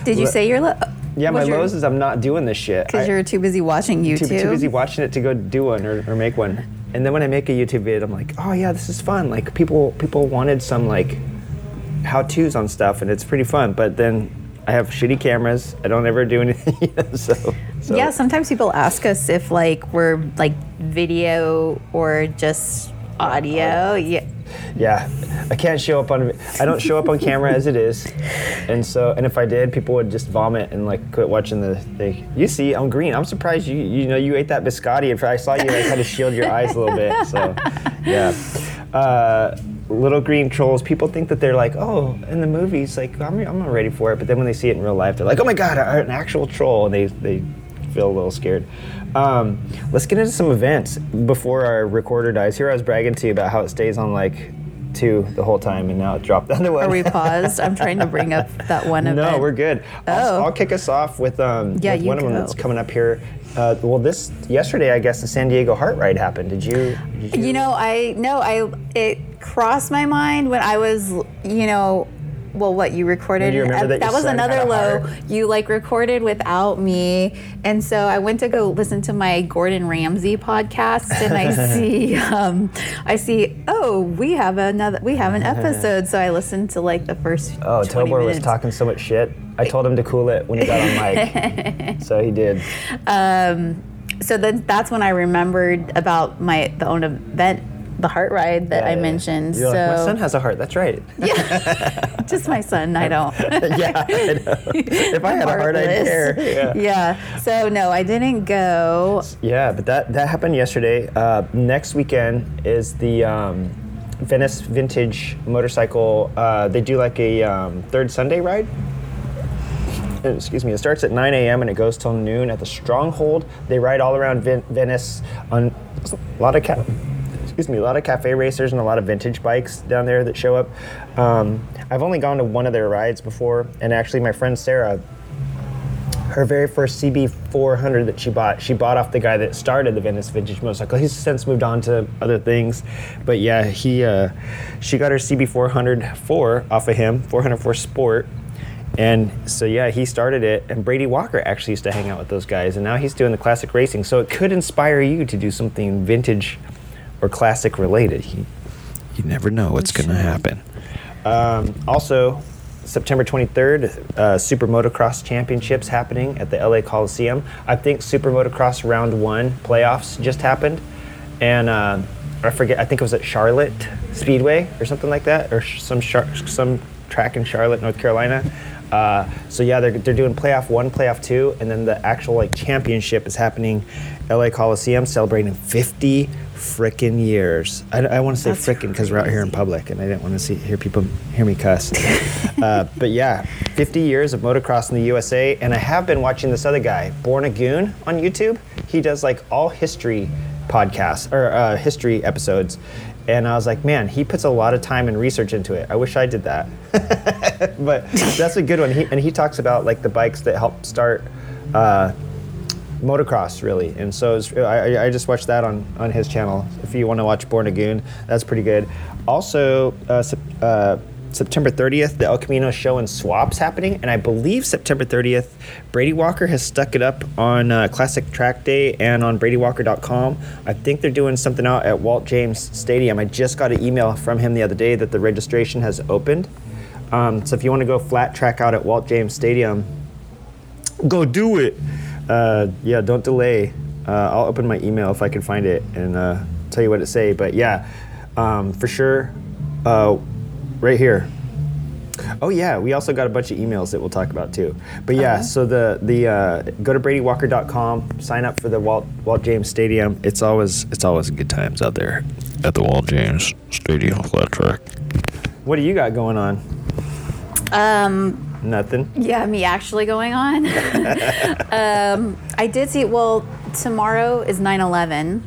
Did you le- say your low? Yeah, my your- lows is I'm not doing this shit. Because you're too busy watching too, YouTube. too busy watching it to go do one or, or make one. And then when I make a YouTube video, I'm like, oh yeah, this is fun. Like people people wanted some like how tos on stuff, and it's pretty fun. But then I have shitty cameras. I don't ever do anything. you know, so, so Yeah, sometimes people ask us if like we're like video or just audio. Yeah. Yeah, I can't show up on. I don't show up on camera as it is, and so and if I did, people would just vomit and like quit watching the. thing. you see, I'm green. I'm surprised you you know you ate that biscotti. I saw you like had to shield your eyes a little bit, so yeah. Uh, little green trolls. People think that they're like, oh, in the movies, like I'm I'm not ready for it. But then when they see it in real life, they're like, oh my god, an actual troll, and they they feel a little scared. Um, let's get into some events before our recorder dies. Here I was bragging to you about how it stays on like two the whole time, and now it dropped down to one. Are we paused? I'm trying to bring up that one event. No, we're good. I'll, Oh. I'll kick us off with, um, Yeah, with you one of them that's coming up here. Uh, well, this yesterday, I guess the San Diego Heart Ride happened. Did you? Did You know, I no, I it crossed my mind when I was, you know, well, what you recorded? You remember that your was son another low. You like recorded without me, and so I went to go listen to my Gordon Ramsay podcast, and I see, um, I see, oh, we have another, we have an episode. So I listened to like the first. Oh, 20 Tobor was minutes. talking so much shit. I told him to cool it when he got on mic, so he did. Um, so then that's when I remembered about my the own event, the heart ride that Yeah, I mentioned. You're so like, my son has a heart. That's right. Yeah, just my son, I don't. yeah, I know. If I had a heart, I'd Heartless. care. Yeah. Yeah. So no, I didn't go. Yeah, but that that happened yesterday. Uh, next weekend is the um, Venice Vintage Motorcycle. Uh, they do like a um, third Sunday ride. Uh, Excuse me. It starts at 9 a.m. and it goes till noon at the Stronghold. They ride all around Ven- Venice on a lot of ca- excuse me, a lot of cafe racers and a lot of vintage bikes down there that show up. Um, I've only gone to one of their rides before, and actually, my friend Sarah her very first CB400 that she bought, she bought off the guy that started the Venice Vintage Motorcycle. He's since moved on to other things, but yeah, he uh, she got her CB400 4 off of him, 404 Sport. And so yeah, he started it, and Brady Walker actually used to hang out with those guys, and now he's doing the classic racing. So it could inspire you to do something vintage or classic related. You, you never know what's going to happen. Um, also, September 23rd, uh, Super Motocross Championships happening at the LA Coliseum. I think Super Motocross Round One playoffs just happened, and uh, I forget. I think it was at Charlotte Speedway or something like that, or some char- some track in Charlotte, North Carolina. Uh, so yeah, they're, they're doing playoff one, playoff two, and then the actual like championship is happening, LA Coliseum, celebrating 50 frickin' years. I, I want to say That's frickin' because we're out here in public, and I didn't want to see hear people hear me cuss. uh, but yeah, 50 years of motocross in the USA, and I have been watching this other guy, Born a Goon, on YouTube. He does like all history podcasts or uh, history episodes. And I was like, man, he puts a lot of time and research into it. I wish I did that. but that's a good one. He, and he talks about like the bikes that helped start uh, motocross, really. And so I, I- I just watched that on, on his channel. If you want to watch Born a Goon, that's pretty good. Also, uh, uh, September 30th, the El Camino show and swaps happening, and I believe September 30th, Brady Walker has stuck it up on uh, Classic Track Day and on BradyWalker.com. I think they're doing something out at Walt James Stadium. I just got an email from him the other day that the registration has opened. Um, so if you want to go flat track out at Walt James Stadium, go do it. Uh, yeah, don't delay. Uh, I'll open my email if I can find it and uh, tell you what it say. But yeah, um, for sure, uh, right here. Oh yeah, we also got a bunch of emails that we'll talk about too. But yeah, so the the uh, go to BradyWalker.com, sign up for the Walt Walt James Stadium. It's always it's always good times out there at the Walt James Stadium flat track. What do you got going on? Um, Nothing. yeah, me actually going on. um, I did see. Well, tomorrow is 9/11.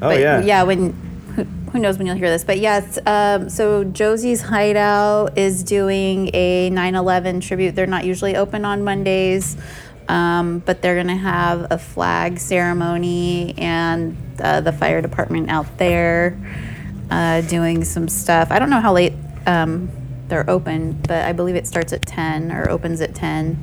Oh but yeah. yeah. When who, who knows when you'll hear this? But yes. Um, so Josie's Hideout is doing a 9/11 tribute. They're not usually open on Mondays, um, but they're gonna have a flag ceremony and uh, the fire department out there uh, doing some stuff. I don't know how late um, they're open, but I believe it starts at 10 or opens at 10.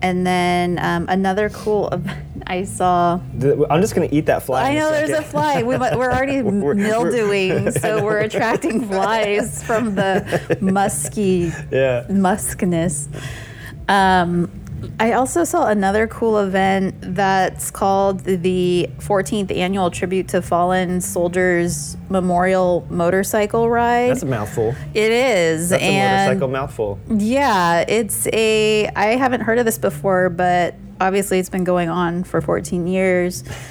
And then um, another cool I saw. I'm just gonna eat that fly. I know there's a fly. We, we're already We're- we're- mildewing, so we're attracting flies from the musky Yeah. muskness. Um, I also saw another cool event that's called the 14th Annual Tribute to Fallen Soldiers Memorial Motorcycle Ride. That's a mouthful. it is, That's a and motorcycle mouthful. yeah, it's a. I haven't heard of this before, but obviously it's been going on for 14 years.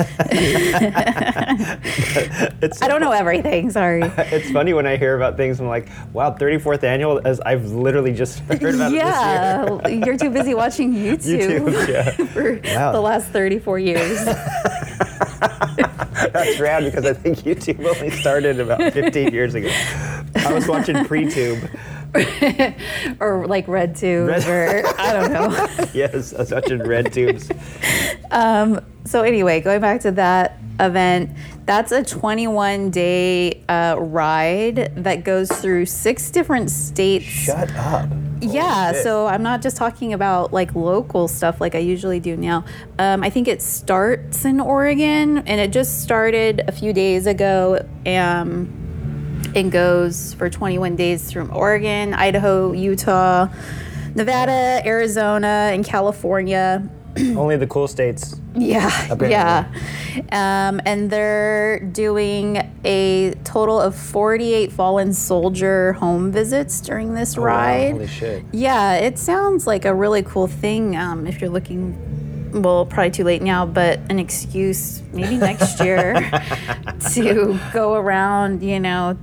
I don't know everything. Sorry. It's funny when I hear about things. I'm like, wow, 34th annual. As I've literally just heard about it this year. yeah, you're too busy watching. YouTube, YouTube. Yeah. for Wow. the last 34 years. That's rad because I think YouTube only started about 15 years ago. I was watching pre-tube. or like red tubes, Red- or I don't know. Yes, I was watching red tubes. Um, So anyway, going back to that event, that's a 21 day uh, ride that goes through six different states. Shut up. yeah, shit. so I'm not just talking about like local stuff like I usually do now. Um, I think it starts in Oregon, and it just started a few days ago. Um, and goes for 21 days through Oregon, Idaho, Utah, Nevada, Arizona, and California. Only the cool states. Yeah, Apparently. yeah. Um, and they're doing a total of 48 fallen soldier home visits during this Oh, wow, ride. Holy shit. Yeah, it sounds like a really cool thing um, if you're looking, well, probably too late now, but an excuse maybe next year to go around, you know,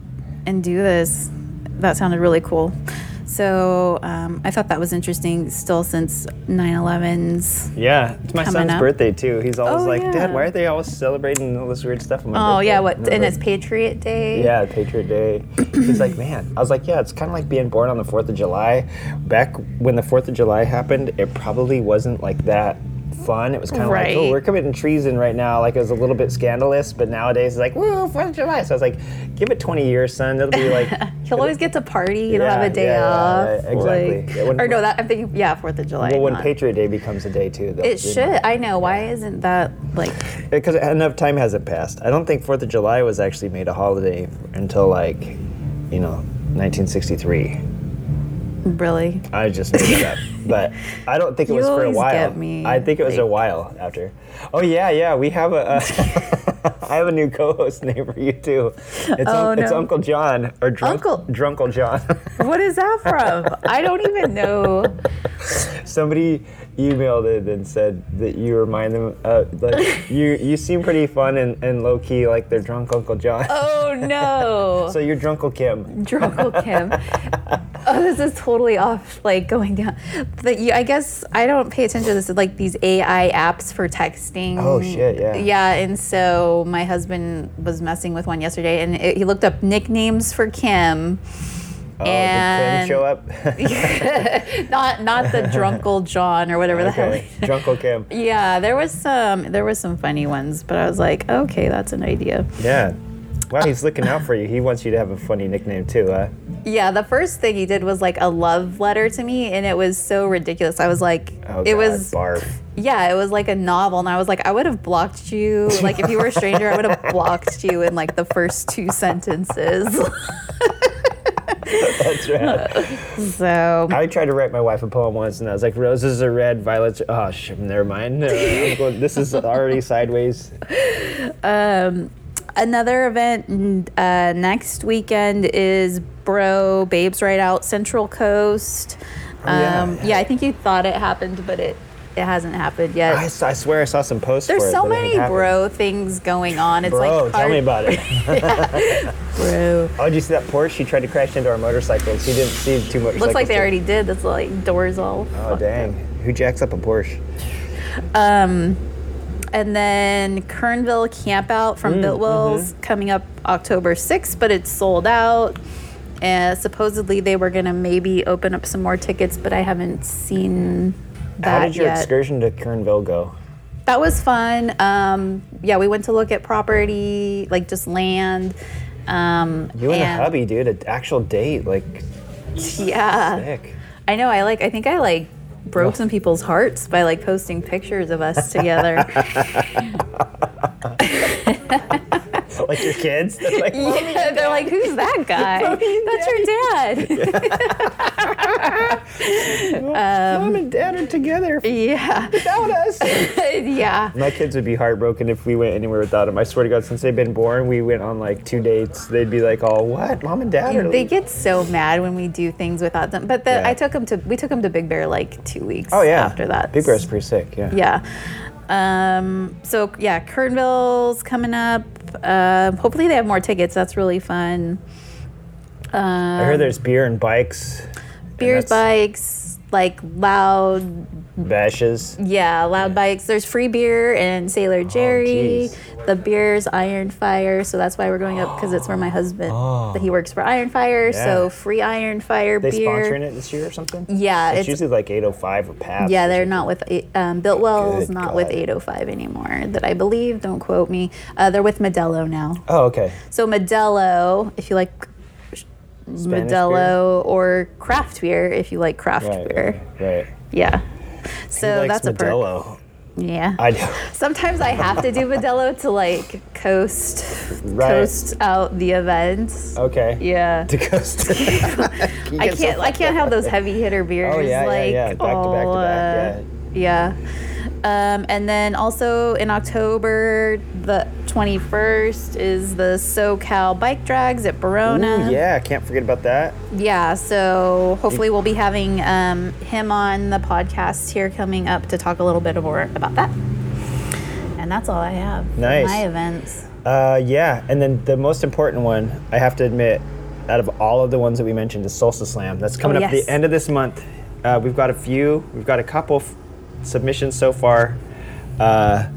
and do this. That sounded really cool. So um, I thought that was interesting still since 9 11's. Yeah, it's my son's up. birthday too. He's always Oh, like, yeah. Dad, why are they always celebrating all this weird stuff on my Oh, birthday?" yeah, what? And it's Patriot Day? Yeah, Patriot Day. He's like, man. I was like, yeah, it's kind of like being born on the 4th of July. Back when the 4th of July happened, it probably wasn't like that fun. It was kind of like, oh, we're committing treason right now. Like, it was a little bit scandalous, but nowadays it's like, woo, 4th of July. So I was like, give it 20 years, son. It'll be like, He'll always get to party. You don't have a day yeah, yeah, off. yeah, exactly. like- Yeah, when- or no, that I'm thinking. Yeah, Fourth of July. well, when not- Patriot Day becomes a day too. they'll- It should. I know. Why isn't that like? Because enough time hasn't passed. I don't think Fourth of July was actually made a holiday until like, you know, 1963. Really? I just made that up, but I don't think it You was for a while. get me, I think it was a while after. Oh yeah, yeah. We have a. Uh, I have a new co-host name for you too. It's, Oh, un- it's. Uncle John or drunk, Uncle- Drunkle John. What is that from? I don't even know. Somebody emailed it and said that you remind them. Uh, like you, you seem pretty fun and, and low key, like they're drunk Uncle John. Oh no. So you're Drunkle Kim. Drunkle Kim. Oh, this is totally off, like going down. But you, I guess I don't pay attention to this. Like these AI apps for texting. Oh, shit, yeah. Yeah, and so my husband was messing with one yesterday, and it, he looked up nicknames for Kim. Oh, And- did Kim show up? not not the Drunkle John or whatever the hell. okay, Drunkle Kim. Yeah, there was some there was some funny ones, but I was like, okay, that's an idea. Yeah. Wow, he's looking out for you. He wants you to have a funny nickname too, huh? Yeah, the first thing he did was like a love letter to me, and it was so ridiculous. I was like, Oh, it God, was barf. Yeah, it was like a novel, and I was like, I would have blocked you. Like, if you were a stranger, I would have blocked you in like the first two sentences. That's right. so, I tried to write my wife a poem once, and I was like, "Roses are red, violets." Are... Oh, sh- never mind. No, going, this is already sideways. another event uh, next weekend is Bro Babes Ride Out Central Coast. yeah. Um, yeah, I think you thought it happened, but it it hasn't happened yet. I swear I saw some posts. There's so it many bro things going on. It's Bro, like tell me about it. bro. Oh, did you see that Porsche? She tried to crash into our motorcycles. She didn't see two motorcycles. Looks like they already did. That's like doors all. Oh dang! Who jacks up a Porsche? Um, and then Kernville Campout Mm, from Biltwell's mm-hmm. coming up October 6th, but it's sold out. And supposedly they were gonna maybe open up some more tickets, but I haven't seen How did your yet. excursion to Kernville go? That was fun. Um, yeah, we went to look at property, like just land. Um, You and, and a hubby, dude. An actual date, like Yeah, sick. I know. I like. I think I like broke some people's hearts by like posting pictures of us together. Like your kids. They're like, Yeah, they're like, who's that guy? That's your dad. Mom um, and Dad are together yeah, without us. yeah. My kids would be heartbroken if we went anywhere without them. I swear to God, since they've been born, we went on like two dates. They'd be like, "Oh, what? Mom and Dad are." They get so mad when we do things without them. But the, Yeah. I took them to. We took them to Big Bear like two weeks. oh yeah. After that, Big Bear's pretty sick. Yeah. Yeah. Um, so yeah, Kernville's coming up. Uh, hopefully they have more tickets. That's really fun. I Um, heard there's beer and bikes. Beer and Beers, bikes, like loud Bashes. Yeah, Loud Bikes. There's free beer and Sailor Jerry. jeez. the beer's Iron Fire, so that's why we're going up because it's where my husband that he works for Iron Fire. Yeah. So free Iron Fire They beer. sponsoring it this year or something? Yeah, It's, it's- usually like 805 or Pabst. Yeah, or they're not with um, Biltwell's, not with 805 anymore. That I believe. Don't quote me. Uh, they're with Modelo now. Oh, okay. So Modelo, if you like Spanish Modelo, or craft beer, if you like craft Right, beer. right, right. Yeah. So that's a perk. Yeah. I do. Sometimes I have to do Modelo to like coast Right. coast out the events. Okay. Yeah. To coast. I can't I can't have those heavy hitter beers Oh, yeah, yeah, like yeah. Back to back to back, uh, yeah. Um, and then also in October, the 21st is the SoCal Bike Drags at Barona. Ooh, yeah, can't forget about that. Yeah, so hopefully we'll be having um, him on the podcast here coming up to talk a little bit more about that. And that's all I have. Nice. My events. Uh, yeah, and then the most important one, I have to admit, out of all of the ones that we mentioned, is Solstice Slam. That's coming Oh, up at the end of this month. Uh, we've got a few, we've got a couple f- submissions so far. Uh,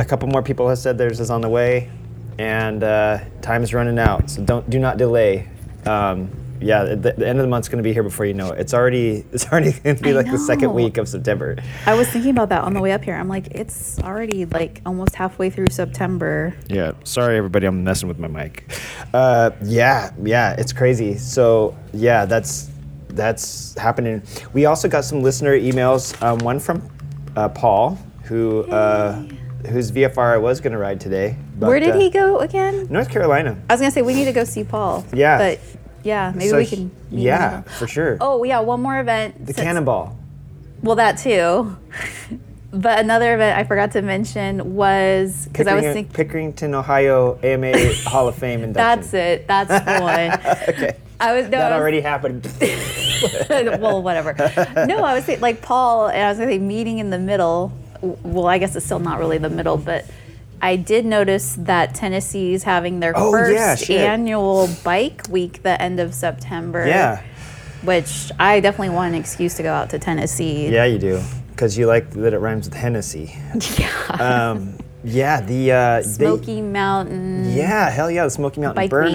a couple more people have said theirs is on the way, and uh, time is running out. So don't do not delay. Um, yeah, the, the end of the month's going to be here before you know it. It's already it's already going to be I like the second week of September. I was thinking about that on the way up here. I'm like, it's already like almost halfway through September. Yeah, sorry everybody, I'm messing with my mic. Uh, yeah, yeah, it's crazy. So yeah, that's that's happening. We also got some listener emails. Um, one from uh, Paul, who uh, whose VFR I was going to ride today. but, Where did uh, he go again? North Carolina. I was gonna say we need to go see Paul. Yeah. But yeah, maybe So we can. Yeah, for sure. Oh yeah, one more event. the since- Cannonball. Well, that too. But another event I forgot to mention was because I was thinking. Pickerington, Ohio AMA Hall of Fame induction. That's it. That's the one. okay. I was no. That I was- already happened. well, whatever. No, I was like Paul, and I was gonna say meeting in the middle. Well, I guess it's still not really the middle, but I did notice that Tennessee's having their Oh, first yeah, annual bike week the end of September. yeah. Which I definitely want an excuse to go out to Tennessee. Yeah, you do. Because you like that it rhymes with Hennessy. Yeah. Um, yeah, the uh, they- Smoky Mountain. yeah, hell yeah, the Smoky Mountain Bike week.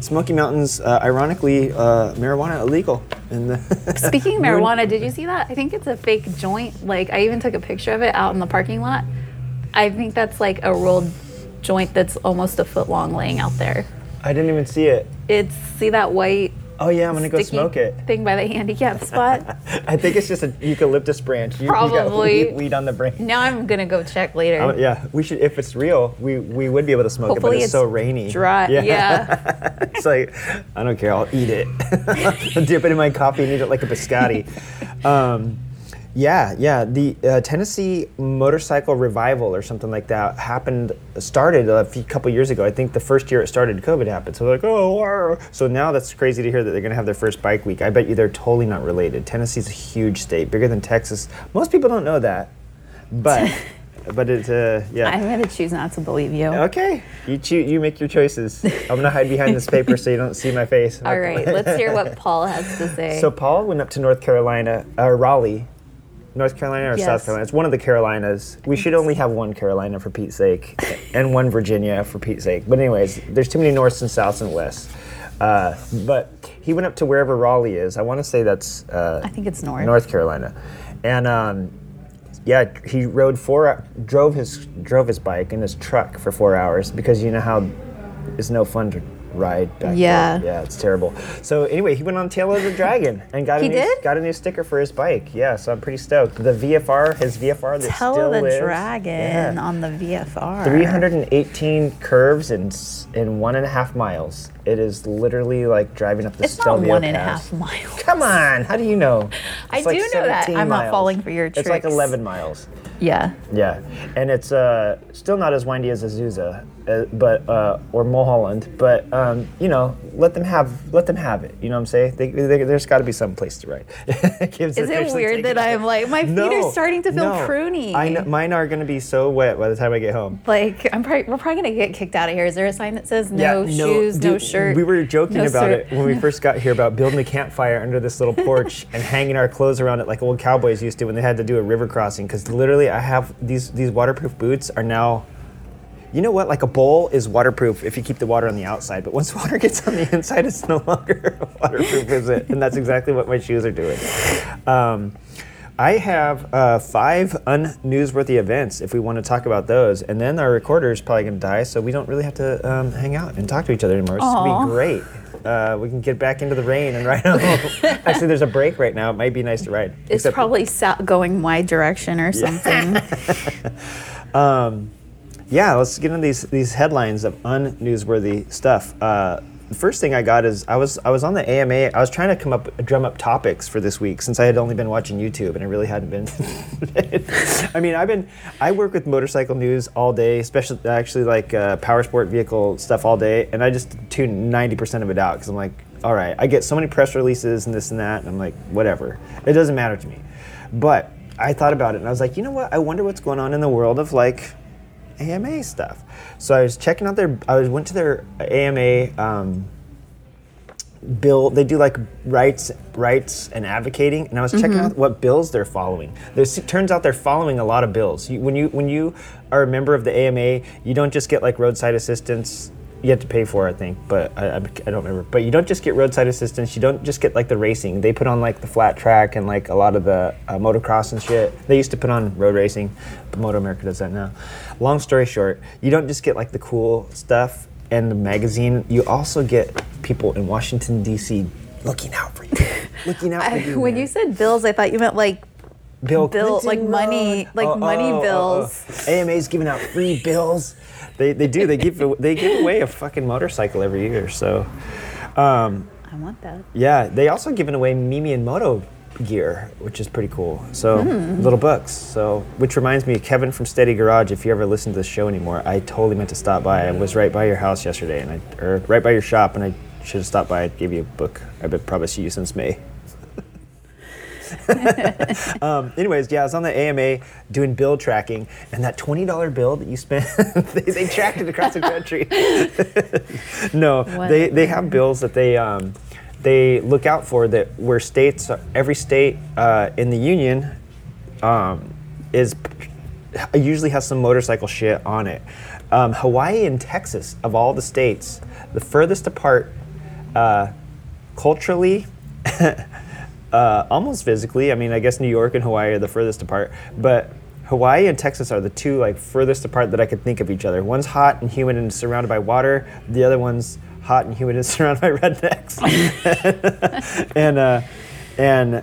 Smoky Mountains, uh, ironically, uh, marijuana illegal in the. Speaking of marijuana, did you see that? I think it's a fake joint. Like I even took a picture of it out in the parking lot. I think that's like a rolled joint that's almost a foot long laying out there. I didn't even see it. It's see that white Oh yeah, I'm gonna go smoke it. thing by the handicap spot. I think it's just a eucalyptus branch. You, you got Probably. weed, weed on the branch. now I'm gonna go check later. Um, yeah, we should. If it's real, we we would be able to smoke it, but Hopefully it's, it's so rainy. Dry. Yeah. it's like I don't care. I'll eat it. I'll dip it in my coffee and eat it like a biscotti. Um, yeah, yeah. The uh, Tennessee motorcycle revival or something like that happened, started a few, couple years ago. I think the first year it started, COVID happened. So they're like, oh, arr." so now that's crazy to hear that they're going to have their first bike week. I bet you they're totally not related. Tennessee's a huge state, bigger than Texas. Most people don't know that, but but it's uh, yeah. I'm gonna choose not to believe you. Okay, you choo- you make your choices. I'm gonna hide behind this paper so you don't see my face. All right, let's hear what Paul has to say. So Paul went up to North Carolina, uh, Raleigh, North Carolina or Yes. South Carolina. It's one of the Carolinas. We should only have one Carolina for Pete's sake, and one Virginia for Pete's sake. But anyways, there's too many norths and souths and wests. Uh, but he went up to wherever Raleigh is. I want to say that's uh, I think it's north. North Carolina, and um, yeah, he rode four, drove his drove his bike in his truck for four hours because you know how it's no fun to ride back Yeah. there. Yeah, it's terrible. So anyway, he went on Tail of the Dragon and got a He new, did? got a new sticker for his bike. Yeah, so I'm pretty stoked. The VFR, his VFR that Tell still the lives. dragon Yeah. on the VFR. 318 curves in in one and a half miles. It is literally like driving up the It's not one and a half miles. Come on, how do you know? I like do know that. I'm not falling for your tricks It's like 11 miles. Yeah. Yeah, and it's uh, still not as windy as Azusa, uh, but uh, or Mulholland. But um, you know, let them have let them have it. You know what I'm saying? They, they, there's got to be some place to ride. Gibbs Is it weird that. I'm like my feet No, are starting to feel no. pruny? I know, mine are going to be so wet by the time I get home. Like I'm probably we're probably gonna get kicked out of here. Is there a sign that says no shoes, no dude, shirt? We were joking no about shirt? it when we first got here about building a campfire under this little porch and hanging our clothes around it like old cowboys used to when they had to do a river crossing. Because literally, I have these these waterproof boots are now. You know what? Like a bowl is waterproof if you keep the water on the outside, but once water gets on the inside, it's no longer waterproof, is it? And that's exactly what my shoes are doing. Um, I have uh, five unnewsworthy events if we want to talk about those, and then our recorder is probably going to die, so we don't really have to um, hang out and talk to each other anymore. It's going to be great. Uh, we can get back into the rain and ride home. Actually, there's a break right now. It might be nice to ride. It's Except- probably going my direction or something. Um, yeah, let's get into these these headlines of unnewsworthy stuff. Uh, the first thing I got is I was I was on the AMA. I was trying to come up drum up topics for this week since I had only been watching YouTube and I really hadn't been. I mean, I've been I work with motorcycle news all day, especially actually like uh, power sport vehicle stuff all day, and I just tune ninety percent of it out because I'm like, all right, I get so many press releases and this and that, and I'm like, whatever, it doesn't matter to me. But I thought about it and I was like, you know what? I wonder what's going on in the world of like AMA stuff. So I was checking out their. I was went to their AMA um, bill. They do like rights, rights and advocating, and I was checking out what bills they're following. There's, it turns out they're following a lot of bills. You, when you when you are a member of the AMA, you don't just get like roadside assistance. You have to pay for, it, I think, but I, I, I don't remember. But you don't just get roadside assistance. You don't just get like the racing. They put on like the flat track and like a lot of the uh, motocross and shit. They used to put on road racing, but Moto America does that now. Long story short, you don't just get like the cool stuff and the magazine. You also get people in Washington D.C. looking out for you, looking out for you. when man. you said bills, I thought you meant like Bill, bill- like money- like uh, uh, money uh, bills. AMA's giving out free bills. They, they do. They give they give away a fucking motorcycle every year. So, um, I want that. yeah, they also giving away Mimi and Moto gear, which is pretty cool. So Hmm. little books. So which reminds me, Kevin from Steady Garage. If you ever listen to the show anymore, I totally meant to stop by. I was right by your house yesterday, and I or right by your shop, and I should have stopped by. I gave you a book. I've been see you since May. um, anyways, yeah, I was on the AMA doing bill tracking, and that twenty dollar bill that you spent, they, they tracked it across the country. no, they they have bills that they um, they look out for that where states, every state uh, in the union, um, is usually has some motorcycle shit on it. Um, Hawaii and Texas, of all the states, the furthest apart uh, culturally, uh, almost physically. I mean, I guess New York and Hawaii are the furthest apart, but Hawaii and Texas are the two like furthest apart that I could think of each other. One's hot and humid and surrounded by water. The other one's hot and humid and surrounded by rednecks. and uh, and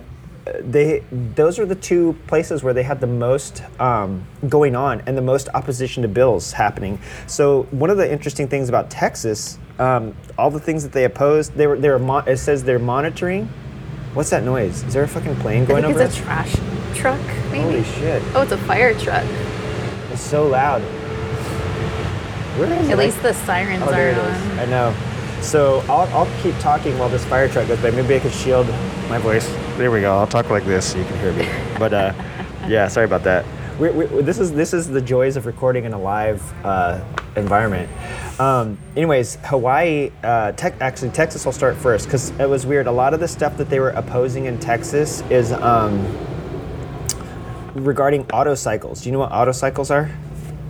they those are the two places where they had the most um, going on and the most opposition to bills happening. So one of the interesting things about Texas, um, all the things that they opposed, they were they were mon- it says they're monitoring. What's that noise? Is there a fucking plane I going think over it's a trash truck, maybe. Holy shit! Oh, it's a fire truck. It's so loud. Where is At least the sirens Oh, is. on. I know. So I'll, I'll keep talking while this fire truck goes by. Maybe I could shield my voice. There we go. I'll talk like this so you can hear me. But uh, yeah, sorry about that. We, we, this is this is the joys of recording in a live uh, environment. Um, anyways, Hawaii, uh, tech, actually Texas will start first because it was weird. A lot of the stuff that they were opposing in Texas is um, regarding autocycles. Do you know what autocycles are?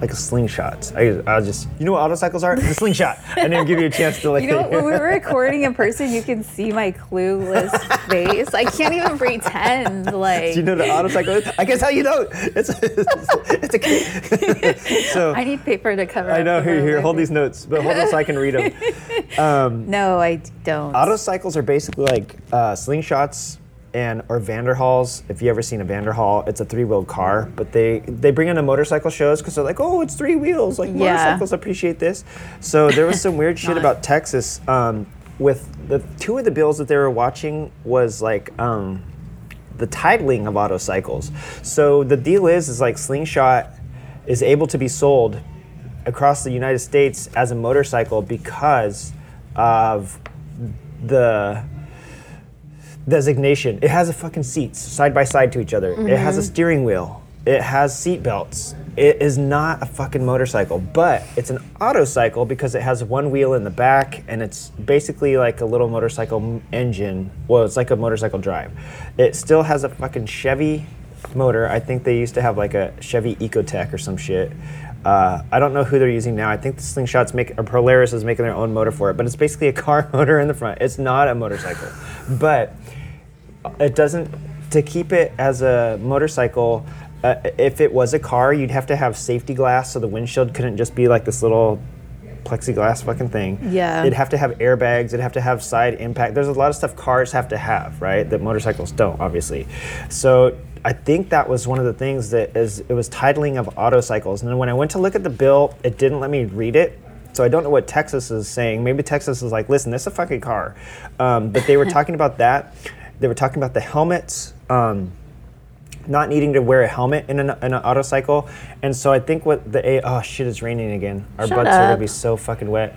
Like a slingshot. I, I'll just, you know what autocycles are? It's a slingshot. I didn't give you a chance to like. You know, when we were recording in person, you can see my clueless face. I can't even pretend. Like, Do you know an autocycle? I can tell you don't. It's it's a. so I need paper to cover. I know. the Here, here. Hold these notes, but hold them so I can read them. No, I don't. Autocycles are basically like uh, slingshots and or Vanderhalls. If you ever seen a Vanderhall, it's a three-wheeled car, but they they bring in the motorcycle shows because they're like, oh, it's three wheels. Like Yeah. motorcycles appreciate this. So there was some weird shit about Texas. Um, with the two of the bills that they were watching was like. Um, the titling of autocycles. So the deal is, is like Slingshot is able to be sold across the United States as a motorcycle because of the designation. It has a fucking seats side by side to each other. It has a steering wheel. It has seat belts. It is not a fucking motorcycle, but it's an autocycle because it has one wheel in the back and it's basically like a little motorcycle engine. Well, it's like a motorcycle drive. It still has a fucking Chevy motor. I think they used to have like a Chevy Ecotec or some shit. Uh, I don't know who they're using now. I think the Slingshot's make or Polaris is making their own motor for it, but it's basically a car motor in the front. It's not a motorcycle, but it doesn't to keep it as a motorcycle uh, if it was a car you'd have to have safety glass so the windshield couldn't just be like this little plexiglass fucking thing Yeah. it'd have to have airbags it'd have to have side impact there's a lot of stuff cars have to have right that motorcycles don't obviously so i think that was one of the things that is it was titling of auto cycles. and then when i went to look at the bill it didn't let me read it so I don't know what Texas is saying. Maybe Texas is like, listen, this is a fucking car. Um, but they were talking about that. They were talking about the helmets. Um, not needing to wear a helmet in an, in an auto cycle, and so I think what the A oh shit it's raining again. Our Shut butts are gonna be so fucking wet.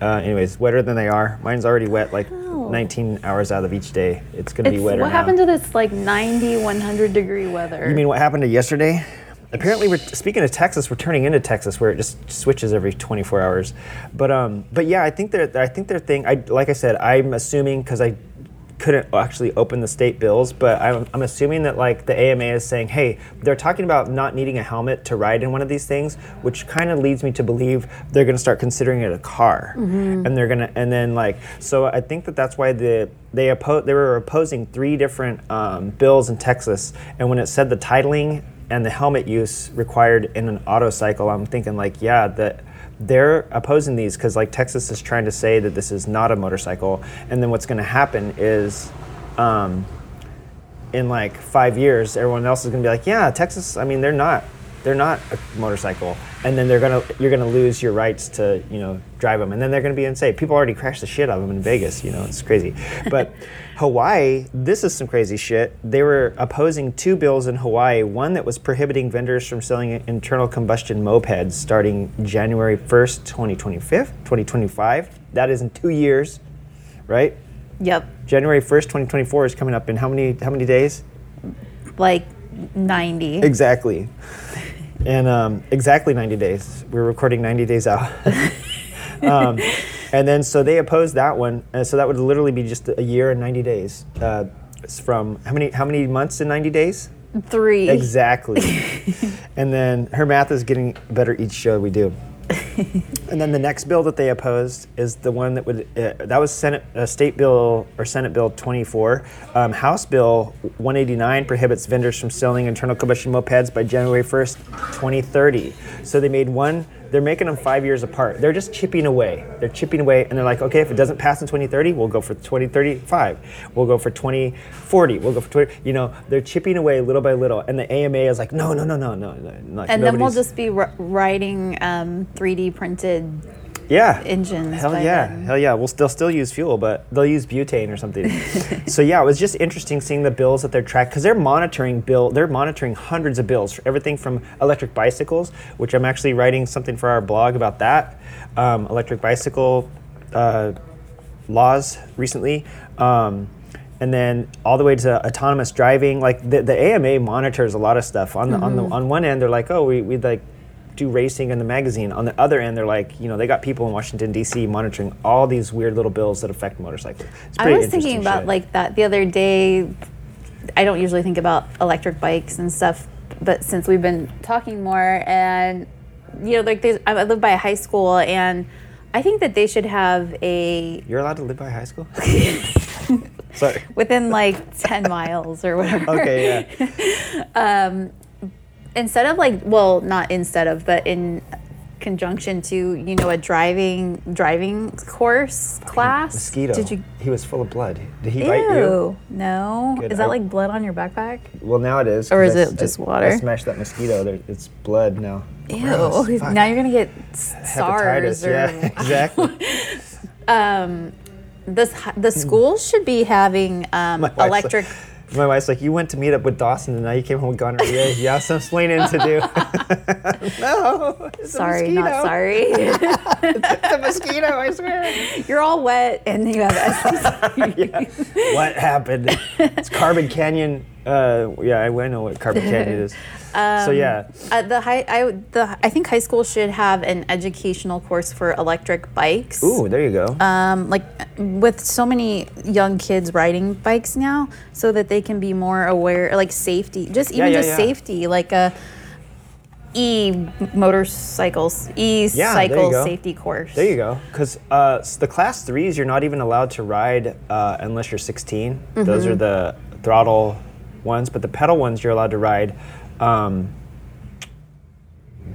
Uh, anyways, wetter than they are. Mine's already wet like 19 hours out of each day. It's gonna be It's, wetter what now. happened to this like 90, 100 degree weather? You mean what happened to yesterday? Apparently, we're speaking of Texas. We're turning into Texas, where it just switches every 24 hours. But um, but yeah, I think they're I think their thing. I like I said, I'm assuming because I couldn't actually open the state bills, but I'm, I'm assuming that like the AMA is saying, hey, they're talking about not needing a helmet to ride in one of these things, which kind of leads me to believe they're going to start considering it a car, and they're gonna and then like so I think that that's why the they oppo- they were opposing three different um, bills in Texas, and when it said the titling and the helmet use required in an auto cycle, I'm thinking like yeah that they're opposing these because like Texas is trying to say that this is not a motorcycle, and then what's going to happen is. Um, in like five years, everyone else is gonna be like, yeah, Texas. I mean, they're not, they're not a motorcycle, and then they're gonna, you're gonna lose your rights to, you know, drive them, and then they're gonna be insane. People already crashed the shit out of them in Vegas. You know, it's crazy. But Hawaii, this is some crazy shit. They were opposing two bills in Hawaii. One that was prohibiting vendors from selling internal combustion mopeds starting January 1st, 2025. 2025. That is in two years, right? yep, January 1st, 2024 is coming up in how many how many days? like 90. Exactly. And um, exactly 90 days. We're recording 90 days out. um, and then so they opposed that one. And so that would literally be just a year and 90 days. Uh, from how many how many months in 90 days? Three. Exactly. and then her math is getting better each show we do. and then the next bill that they opposed is the one that would uh, that was Senate uh, State Bill or Senate Bill 24. Um, House Bill 189 prohibits vendors from selling internal combustion mopeds by January 1st, 2030. So they made one. They're making them five years apart. They're just chipping away. They're chipping away, and they're like, okay, if it doesn't pass in 2030, we'll go for 2035. We'll go for 2040. We'll go for 20. You know, they're chipping away little by little, and the AMA is like, no, no, no, no, no, no. Like, And then we'll just be writing um, 3D printed. Yeah engines Hell yeah, then. hell yeah. We'll they'll still use fuel, but they'll use butane or something. so yeah, it was just interesting seeing the bills that they're tracking because they're monitoring bill. They're monitoring hundreds of bills for everything from electric bicycles, which I'm actually writing something for our blog about that. Um, electric bicycle uh, laws recently. Um, and then all the way to autonomous driving, like the, the AMA monitors a lot of stuff. On the on the on one end, they're like, oh, we we like do racing in the magazine. On the other end, they're like, you know, they got people in Washington D.C. monitoring all these weird little bills that affect motorcycles. It's I was thinking about shit. like that the other day. I don't usually think about electric bikes and stuff, but since we've been talking more, and you know, like there's, I live by a high school, and I think that they should have a you're allowed to live by high school. Sorry. within like 10 miles or whatever. Okay, yeah. Um, Instead of like, well, not instead of, but in conjunction to, you know, a driving driving course class. Mosquito. Did you? He was full of blood. Did he bite you? No. Good. Is that I- like blood on your backpack? Well, now it is. Or is I it just I- water? I smashed that mosquito. There, it's blood now. Ew. Gross. Now you're gonna get SARS or Yeah, exactly. um this. The school should be having um, My wife's like- electric. My wife's like, you went to meet up with Dawson and now you came home with gonorrhea. you have some explaining to do. no. It's a Sorry, not sorry. It's a mosquito, I swear. you're all wet and you have STD. what happened? It's Carbon Canyon. Uh, yeah, I, I know what Carbon Canyon is. so yeah, Uh, the high, I, the, I think high school should have an educational course for electric bikes. ooh, there you go. Um, like with so many young kids riding bikes now, so that they can be more aware, like safety, just even yeah, just yeah. safety, like a e motorcycles, e Yeah, cycle safety course. There you go. Because uh, the class threes, you're not even allowed to ride uh, unless you're 16. Those Mm-hmm. are the throttle ones, but the pedal ones you're allowed to ride. Um,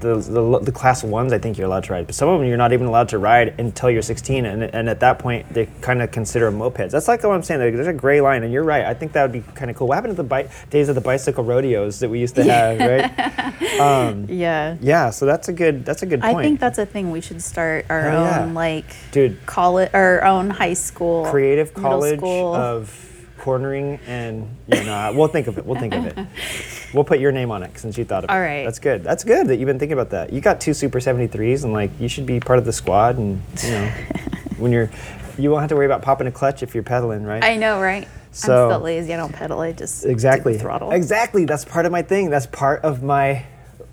the, the, the class ones, I think you're allowed to ride, but some of them you're not even allowed to ride until you're 16, and, and at that point they kind of consider mopeds. That's like what I'm saying. There's a gray line, and you're right. I think that would be kind of cool. What happened to the bi- days of the bicycle rodeos that we used to have, right? Yeah. Yeah. So that's a good. That's a good I think that's a thing. We should start our yeah. own like Dude. college, our own high school, creative college school. of cornering and you know we'll think of it we'll think of it we'll put your name on it since you thought of it All right. that's good that's good that you've been thinking about that you got two super 73s and like you should be part of the squad and you know when you're you won't have to worry about popping a clutch if you're pedaling right I know, right? So- I'm still lazy. I don't pedal. I just exactly throttle. exactly that's part of my thing that's part of my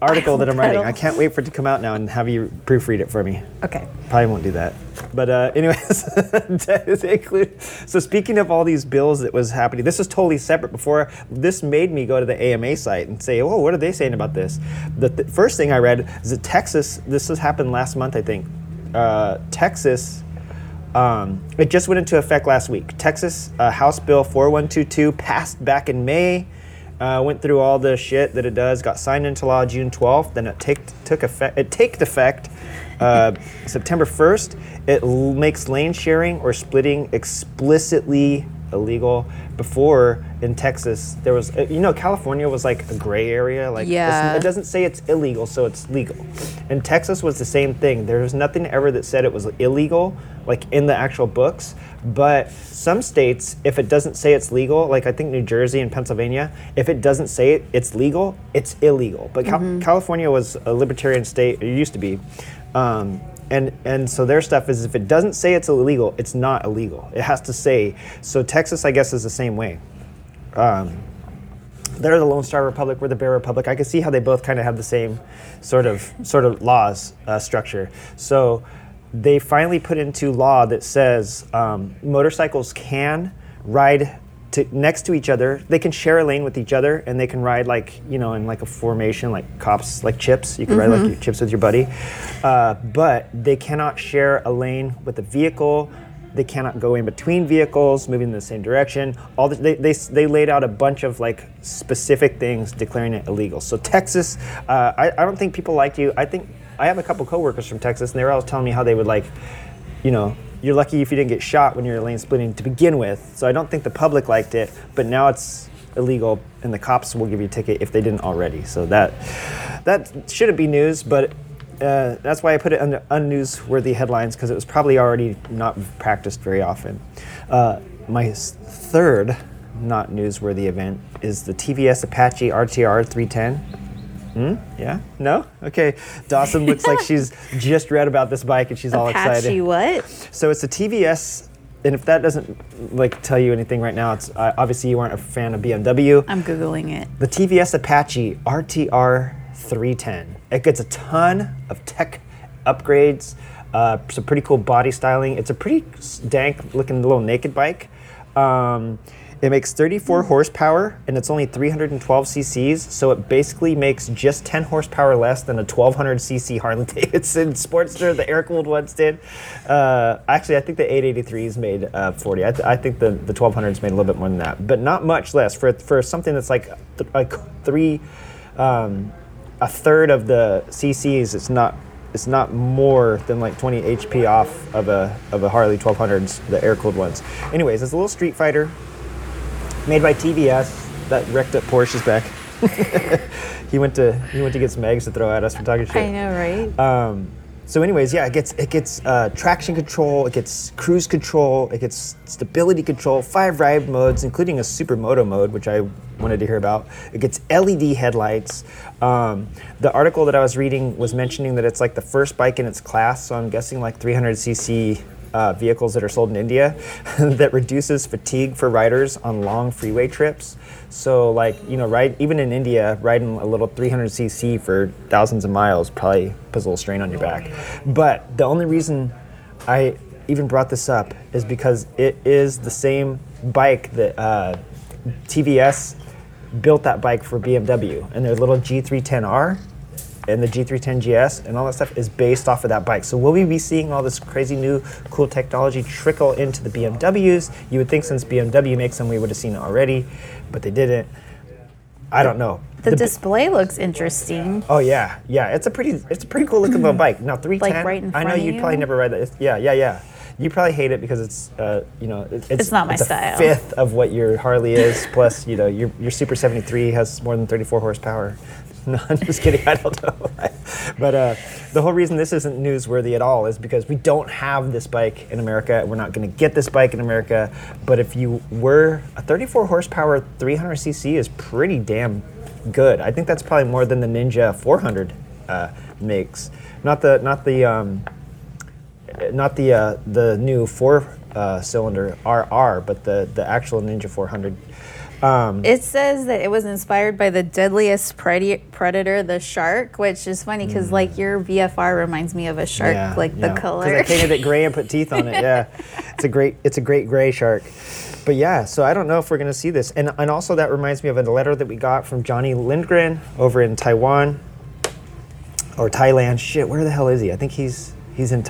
article that i'm writing i can't wait for it to come out now and have you proofread it for me Okay. Probably won't do that. But uh, anyways, include- so speaking of all these bills that was happening, this is totally separate. Before this made me go to the AMA site and say, "Oh, what are they saying about this?" The th- first thing I read is that Texas. This has happened last month, I think. Uh, Texas. Um, it just went into effect last week. Texas uh, House Bill 4122 passed back in May. Uh, went through all the shit that it does. Got signed into law June 12th. Then it take, took effect. It taked effect uh, September 1st. It l- makes lane sharing or splitting explicitly illegal. Before in Texas, there was uh, you know California was like a gray area. Like Yeah. it doesn't say it's illegal, so it's legal. And Texas was the same thing. There was nothing ever that said it was illegal, like in the actual books. But some states, if it doesn't say it's legal, like I think New Jersey and Pennsylvania, if it doesn't say it, it's legal, it's illegal. But Cal- California was a libertarian state, it used to be. Um, and, and so their stuff is if it doesn't say it's illegal, it's not illegal. It has to say. So Texas, I guess, is the same way they're the Lone Star Republic, we're the Bear Republic. I can see how they both kind of have the same sort of sort of laws uh, structure. So they finally put into law that says um, motorcycles can ride to next to each other. They can share a lane with each other, and they can ride like you know in like a formation, like cops, like chips. You can ride like your chips with your buddy, uh, but they cannot share a lane with a vehicle. They cannot go in between vehicles, moving in the same direction. All the, they, they they laid out a bunch of like specific things declaring it illegal. So Texas, uh, I, I don't think people like you. I think I have a couple coworkers from Texas, and they were always telling me how they would like you know, you're lucky if you didn't get shot when you're lane splitting to begin with. So I don't think the public liked it, but now it's illegal, and the cops will give you a ticket if they didn't already. So that that shouldn't be news, but uh, that's why I put it under unnewsworthy headlines because it was probably already not practiced very often. Uh, my third not newsworthy event is the TVS Apache RTR 310. Hmm? Yeah? No? Okay. Dawson looks like she's just read about this bike and she's all excited. Apache what? So it's a TVS, and if that doesn't like tell you anything right now, it's uh, obviously you aren't a fan of BMW. I'm googling it. The TVS Apache RTR 310. It gets a ton of tech upgrades, uh, some pretty cool body styling. It's a pretty dank looking little naked bike. Um, it makes 34 horsepower and it's only 312 cc's, so it basically makes just 10 horsepower less than a 1200 cc Harley Davidson Sportster. The air cooled ones did. Uh, actually, I think the 883s made uh, 40. I, th- I think the, the 1200s made a little bit more than that, but not much less for for something that's like th- like three, um, a third of the cc's. It's not. It's not more than like 20 HP off of a of a Harley 1200s, the air cooled ones. Anyways, it's a little Street Fighter made by TVS that wrecked up Porsche's back. he went to he went to get some eggs to throw at us for talking shit. I know, right? Um, so, anyways, yeah, it gets it gets uh, traction control, it gets cruise control, it gets stability control, five ride modes, including a supermoto mode, which I wanted to hear about. It gets LED headlights. Um, the article that I was reading was mentioning that it's like the first bike in its class, so I'm guessing like 300cc uh, vehicles that are sold in India that reduces fatigue for riders on long freeway trips. So, like, you know, ride, even in India, riding a little 300cc for thousands of miles probably puts a little strain on your back. But the only reason I even brought this up is because it is the same bike that uh, TVS built that bike for BMW, and their little G310R and the G310 GS and all that stuff is based off of that bike. So will we be seeing all this crazy new cool technology trickle into the BMWs? You would think since BMW makes them, we would have seen it already, but they didn't. I don't know. The bi- display looks interesting. Oh yeah, yeah. It's a pretty, it's a pretty cool looking little bike. Now three ten. right in I know front you'd you? probably never ride that. It's- Yeah, yeah, yeah. You probably hate it because it's, uh, you know, it- it's, It's not my it's style. Fifth of what your Harley is. Plus, you know, your your Super 73 has more than 34 horsepower. No, I'm just kidding. I don't know. but uh, the whole reason this isn't newsworthy at all is because we don't have this bike in America. We're not going to get this bike in America. But if you were a 34 horsepower 300cc is pretty damn good. I think that's probably more than the Ninja 400 uh, makes. Not the not the um, not the uh, the new four uh, cylinder RR, but the the actual Ninja 400. Um, It says that it was inspired by the deadliest predator, the shark, which is funny because like your VFR reminds me of a shark, Mm. yeah, like the color. I painted it gray and put teeth on it. Yeah, it's a great it's a great gray shark. But yeah, so I don't know if we're gonna see this, and and also that reminds me of a letter that we got from Johnny Lindgren over in Taiwan or Thailand. Shit, where the hell is he? I think he's he's in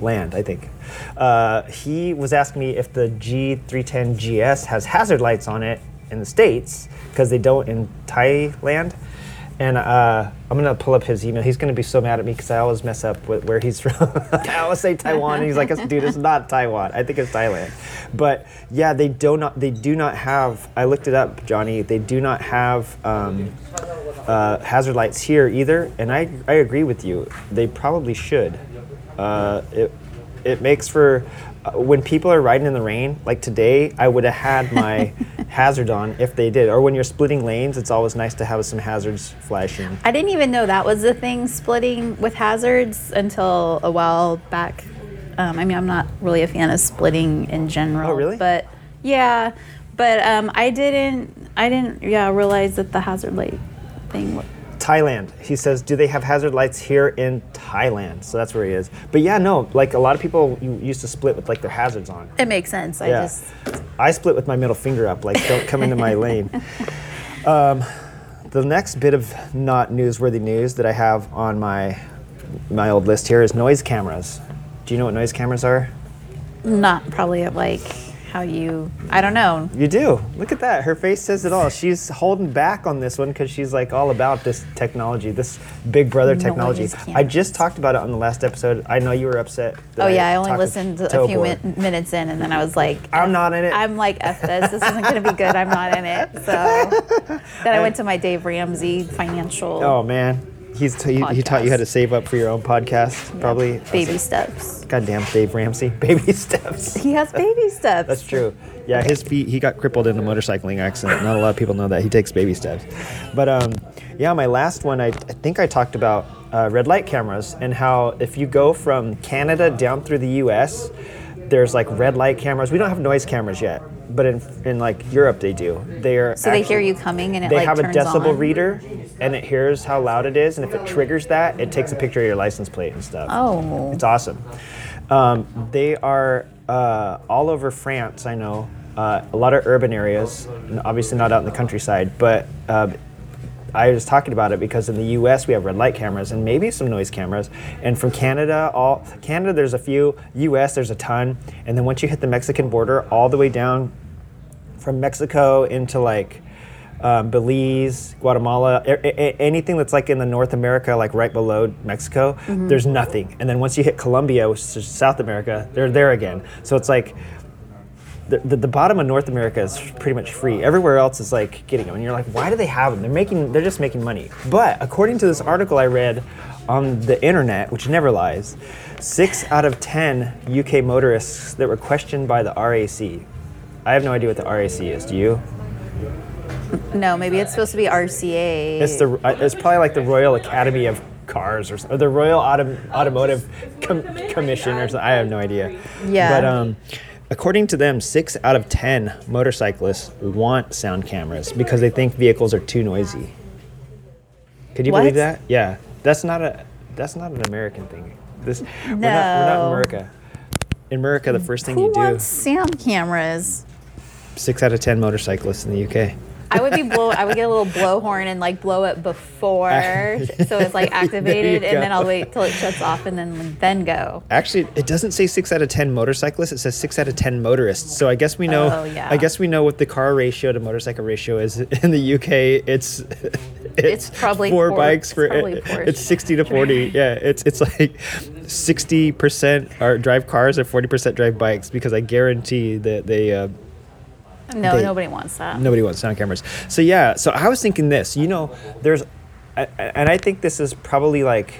Thailand. I think. Uh, he was asking me if the G310 GS has hazard lights on it in the states because they don't in Thailand. And uh, I'm gonna pull up his email. He's gonna be so mad at me because I always mess up with where he's from. I always say Taiwan, and he's like, "Dude, it's not Taiwan. I think it's Thailand." But yeah, they do not. They do not have. I looked it up, Johnny. They do not have um, uh, hazard lights here either. And I, I agree with you. They probably should. Uh, it, it makes for uh, when people are riding in the rain. Like today, I would have had my hazard on if they did. Or when you're splitting lanes, it's always nice to have some hazards flashing. I didn't even know that was the thing, splitting with hazards, until a while back. Um, I mean, I'm not really a fan of splitting in general. Oh, really? But yeah, but um, I didn't. I didn't. Yeah, realize that the hazard light thing. Thailand. He says, "Do they have hazard lights here in Thailand?" So that's where he is. But yeah, no, like a lot of people used to split with like their hazards on. It makes sense. I Yeah. just I split with my middle finger up, like don't come into my lane. Um, the next bit of not newsworthy news that I have on my my old list here is noise cameras. Do you know what noise cameras are? not probably at like how you. I don't know. You do. Look at that. Her face says it all. She's holding back on this one because she's like all about this technology, this Big Brother technology. I just talked about it on the last episode. I know you were upset. Oh yeah, I only listened a few min- minutes in, and then I was like, I'm not in it. I'm like, F this. This isn't going to be good. I'm not in it. So then I went to my Dave Ramsey financial Oh man, he's t- he, he taught you how to save up for your own podcast, probably. baby steps. Goddamn, Dave Ramsey, baby steps. He has baby steps. That's true. Yeah, his feet. He got crippled in a motorcycling accident. Not a lot of people know that. He takes baby steps. But um, yeah, my last one. I, I think I talked about uh, red light cameras and how if you go from Canada down through the U.S., there's like red light cameras. We don't have noise cameras yet, but in in like Europe they do. They are. So they hear you coming, and it they like have a decibel on. reader and it hears how loud it is and if it triggers that it takes a picture of your license plate and stuff Oh. it's awesome um, they are uh, all over france i know uh, a lot of urban areas and obviously not out in the countryside but uh, I was talking about it because in the U.S. we have red light cameras and maybe some noise cameras, and from Canada, all Canada there's a few. U.S. there's a ton, and then once you hit the Mexican border, all the way down from Mexico into like um, Belize, Guatemala, a- a- anything that's like in the North America, like right below Mexico, there's nothing. And then once you hit Colombia, which is South America, they're there again. So it's like the, the, the bottom of North America is pretty much free. Everywhere else is like getting them, and you're like, why do they have them? They're making, they're just making money. But according to this article I read on the internet, which never lies, six out of ten UK motorists that were questioned by the RAC. I have no idea what the RAC is. Do you? No, maybe it's supposed to be RCA. It's the uh, it's probably like the Royal Academy of Cars or, or the Royal Autom- Automotive Com- Commission or something. I have no idea. Yeah. But um, according to them, six out of ten motorcyclists want sound cameras because they think vehicles are too noisy. Could you What? believe that? Yeah, that's not a that's not an American thing. This we're not we're not in America. In America, the first thing Who you do. Who wants sound cameras? Six out of ten motorcyclists in the UK. I would be blow. I would get a little blowhorn and like blow it before, so it's like activated, and then. I'll wait till it shuts off, and then then go. Actually, it doesn't say six out of ten motorcyclists. It says six out of ten motorists. So I guess we know. Oh, yeah. I guess we know what the car ratio to motorcycle ratio is in the UK. It's it's, probably four Por- bikes for it's it- it's sixty to forty. Yeah, it's it's like sixty percent are drive cars or forty percent drive bikes because I guarantee that they. Uh, No, They- nobody wants that. Nobody wants sound cameras. So yeah, so I was thinking this. You know, there's, and I think this is probably like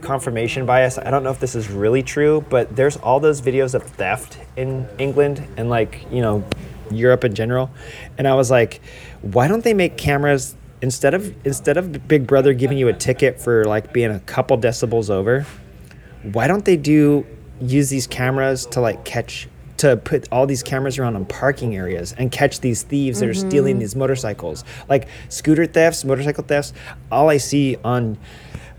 confirmation bias. I don't know if this is really true, but there's all those videos of theft in England and like you know, Europe in general. And I was like, why don't they make cameras instead of instead of Big Brother giving you a ticket for like being a couple decibels over? why don't they do use these cameras to like catch to put all these cameras around on parking areas and catch these thieves that are stealing these motorcycles like scooter thefts motorcycle thefts all i see on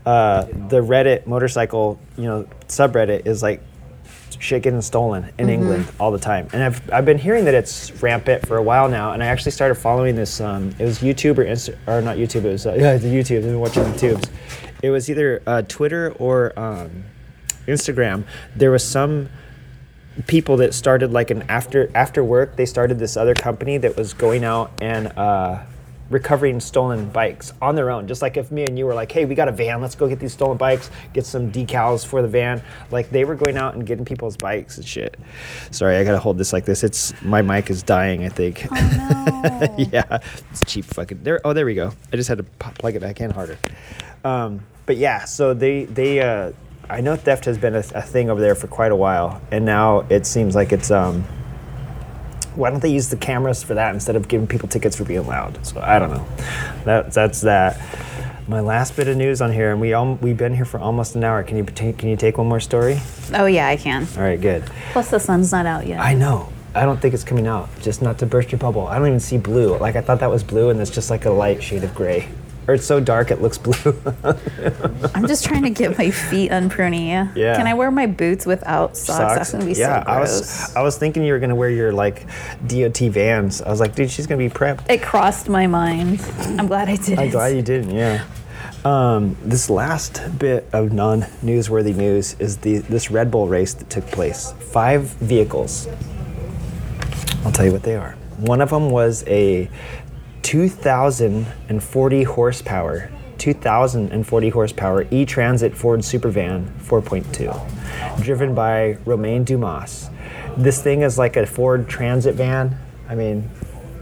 uh, the reddit motorcycle you know subreddit is like shit getting stolen in England all the time. And I've, I've been hearing that it's rampant for a while now. And I actually started following this. Um, it was YouTube or Insta, or not YouTube. It was uh, yeah, the YouTube. I've been watching the tubes. It was either uh, Twitter or um, Instagram. There was some people that started like an after after work. They started this other company that was going out and. Uh, recovering stolen bikes on their own. Just like if me and you were like, hey, we got a van, let's go get these stolen bikes, get some decals for the van. Like they were going out and getting people's bikes and shit. Sorry, I gotta hold this like this. It's my mic is dying, I think. Oh, no. yeah, it's cheap fucking. There. Oh, there we go. I just had to plug it back in harder. Um, but yeah, so they they. Uh, I know theft has been a, a thing over there for quite a while, and now it seems like it's. Um, why don't they use the cameras for that instead of giving people tickets for being loud? So I don't know. That that's that. My last bit of news on here, and we all, we've been here for almost an hour. Can you can you take one more story? Oh yeah, I can. All right, good. Plus the sun's not out yet. I know. I don't think it's coming out. Just not to burst your bubble. I don't even see blue. Like I thought that was blue, and it's just like a light shade of gray. Or it's so dark it looks blue. I'm just trying to get my feet unpruny. Yeah. Can I wear my boots without socks? That's gonna be yeah, so I was I was thinking you were gonna wear your like DOT Vans. I was like, dude, she's gonna be prepped. it crossed my mind. I'm glad I did. I'm glad you didn't. Yeah. Um, this last bit of non-newsworthy news is the this Red Bull race that took place. Five vehicles. I'll tell you what they are. One of them was a 2,040 horsepower, 2,040 horsepower E-Transit Ford Supervan 4.2, driven by Romain Dumas. This thing is like a Ford Transit van. I mean,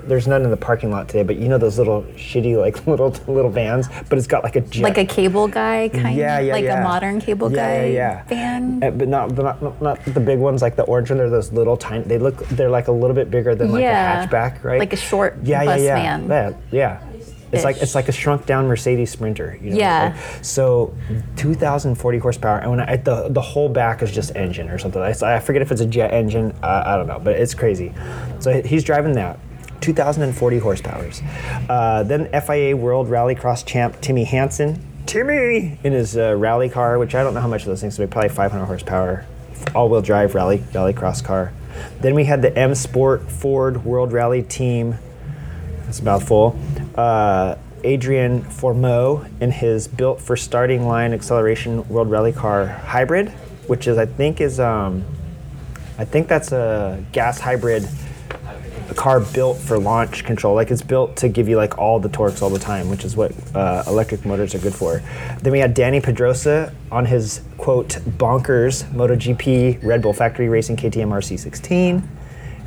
there's none in the parking lot today, but you know those little shitty like little little vans, but it's got like a jet. like a cable guy kind yeah, of yeah, like yeah. a modern cable yeah, guy yeah, yeah. van. Uh, but not, but not, not not the big ones like the orange one. They're those little tiny. They look they're like a little bit bigger than like Yeah. a hatchback, right? Like a short yeah, bus yeah, yeah. van. Yeah, yeah. It's like Ish. it's like a shrunk down Mercedes Sprinter. You know, Yeah. like- so 2,040 horsepower, and when I, the the whole back is just engine or something. I, I forget if it's a jet engine. Uh, I don't know, but it's crazy. So he's driving that. 2,040 horsepowers. Uh, then FIA World Rallycross champ Timmy Hansen. Timmy in his uh, rally car, which I don't know how much of those things, but probably 500 horsepower, all-wheel drive rally rallycross car. Then we had the M Sport Ford World Rally Team That's a mouthful. Uh, Adrien Fourmaux in his built for starting line acceleration World Rally Car hybrid, which is I think is um, I think that's a gas hybrid car built for launch control. Like it's built to give you like all the torques all the time, which is what uh, electric motors are good for. Then we had Dani Pedrosa on his quote bonkers MotoGP Red Bull Factory Racing KTM RC16,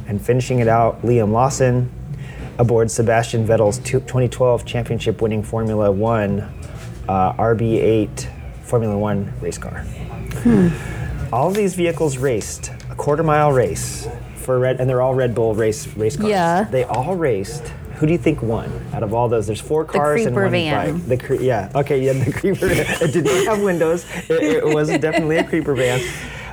and finishing it out Liam Lawson aboard Sebastian Vettel's 2012 championship winning Formula One uh, RB8 Formula One race car. All of these vehicles raced a quarter mile race for red, and they're all Red Bull race race cars. Yeah. They all raced. Who do you think won out of all those? There's four cars and one van. bike. The cre- yeah, okay, yeah, the creeper. It did not have windows. It, it was definitely a creeper van.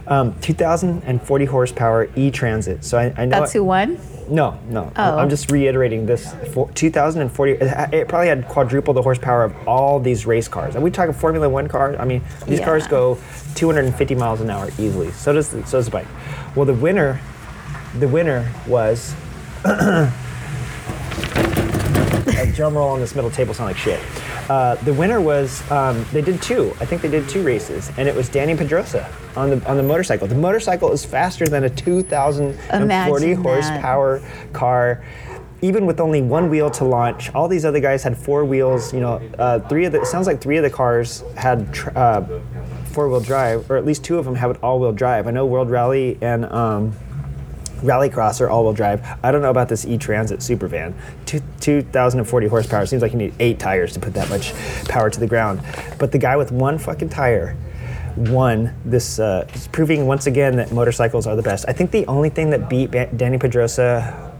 Um, 2,040 horsepower E-Transit. So I, I know That's who won. no, no. Oh. I'm just reiterating this. For 2040, it, probably had quadruple the horsepower of all these race cars. Are we talking Formula One cars? I mean, these Yeah. cars go 250 miles an hour easily. So does the, so does the bike. Well, the winner, the winner was. a drum roll on this middle table sound like shit. Uh, the winner was um, they did two. I think they did two races, and it was Dani Pedrosa on the on the motorcycle. The motorcycle is faster than a 2,040 horsepower car. Even with only one wheel to launch, all these other guys had four wheels. You know, uh, three of the it sounds like three of the cars had tr- uh, four-wheel drive, or at least two of them have an all-wheel drive. I know World Rally and um, Rallycross are all-wheel drive. I don't know about this E-Transit Supervan. Two, 2,040 horsepower. Seems like you need eight tires to put that much power to the ground. But the guy with one fucking tire won this, uh, proving once again that motorcycles are the best. I think the only thing that beat Dani Pedrosa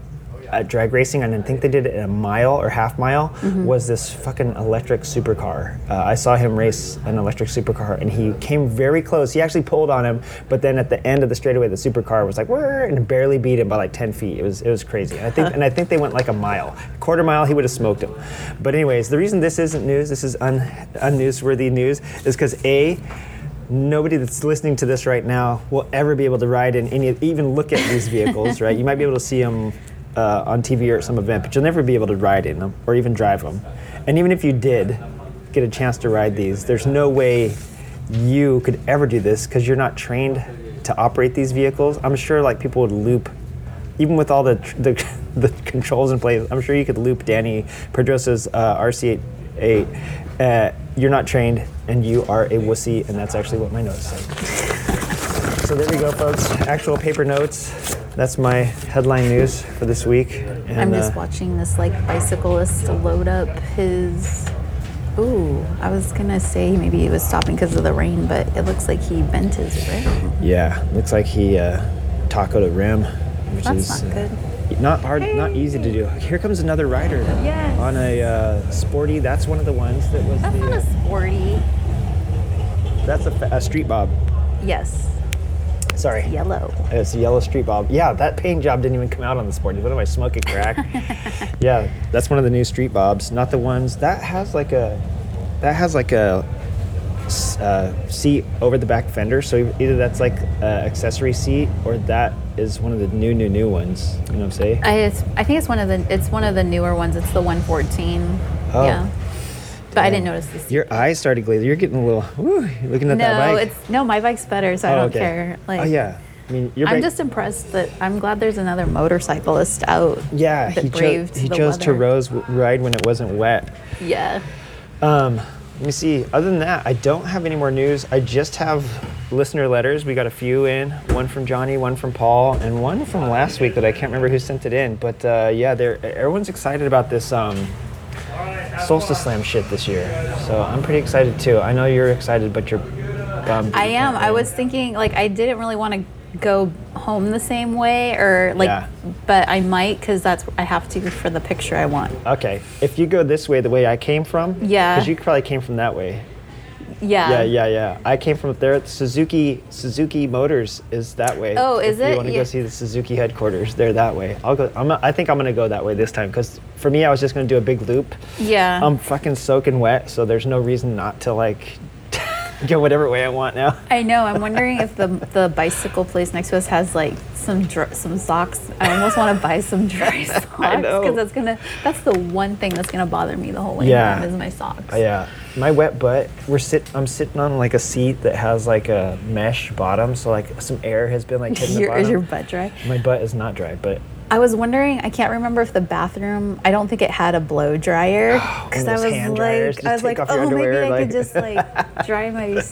at drag racing, and I think they did it in a mile or half mile, was this fucking electric supercar. Uh, I saw him race an electric supercar, and he came very close. He actually pulled on him, but then at the end of the straightaway, the supercar was like, and barely beat him by like 10 feet. It was it was crazy. And I think and I think they went like a mile, quarter mile, he would have smoked him. But anyways, the reason this isn't news, this is un, unnewsworthy news, is because a nobody that's listening to this right now will ever be able to ride in any, even look at these vehicles, right? You might be able to see them uh, on TV or at some event, but you'll never be able to ride in them or even drive them. And even if you did get a chance to ride these, there's no way you could ever do this because you're not trained to operate these vehicles. I'm sure like people would loop, even with all the the, the controls in place. I'm sure you could loop Dani Pedrosa's uh, RC8. Uh, you're not trained, and you are a wussy, and that's actually what my notes say. So there we go, folks. Actual paper notes. That's my headline news for this week. And, I'm just uh, watching this like bicyclist load up his. Ooh, I was gonna say maybe he was stopping because of the rain, but it looks like he bent his rim. Yeah, looks like he uh, tacoed a rim, which That's is not uh, good. not hard, not easy to do. Here comes another rider Yes. on a uh, sporty. That's one of the ones that was That's the. not a uh, sporty. that's a, a street bob. Yes. Sorry. Yellow. It's a yellow street bob. Yeah, that paint job didn't even come out on the sport. What am I smoking crack? yeah, that's one of the new street bobs. Not the ones that has like a that has like a uh, seat over the back fender. So either that's like an accessory seat or that is one of the new new new ones. You know what I'm saying? I, it's, I think it's one of the it's one of the newer ones. It's the 114. Oh. Yeah. But I didn't notice this. Your eyes started glazing. You're getting a little. You're looking at that no, bike. it's no. My bike's better, so I Oh, don't okay. care. Like, oh yeah. I mean, your I'm just impressed that I'm glad there's another motorcyclist out. Yeah, that he, cho- he chose to weather. rose ride when it wasn't wet. Yeah. Um, let me see. Other than that, I don't have any more news. I just have listener letters. We got a few in. One from Johnny, one from Paul, and one from last week that I can't remember who sent it in. But uh, yeah, they're everyone's excited about this um, Solstice Slam shit this year. So I'm pretty excited too. I know you're excited, but you're bummed. I am. I was thinking like I didn't really want to go home the same way or like Yeah. but I might cuz that's I have to for the picture I want. Okay, if you go this way, the way I came from, Yeah. because you probably came from that way. Yeah. Yeah, yeah, yeah. I came from up there. Suzuki Suzuki Motors is that way. Oh, is if it? You want to Yeah. go see the Suzuki headquarters? They're that way. I'll go. I'm, I think I'm gonna go that way this time because for me, I was just gonna do a big loop. Yeah. I'm fucking soaking wet, so there's no reason not to like go whatever way I want now. I know. I'm wondering if the the bicycle place next to us has like some dr- some socks. I almost want to buy some dry socks because that's gonna that's the one thing that's gonna bother me the whole way Yeah. home is my socks. Uh, yeah, my wet butt. We're sit. I'm sitting on like a seat that has like a mesh bottom, so like some air has been like hitting the Your, bottom. is your butt dry? my butt is not dry, but I was wondering. I can't remember if the bathroom. I don't think it had a blow dryer because I was like, I was like, oh, maybe I like- could just like dry my.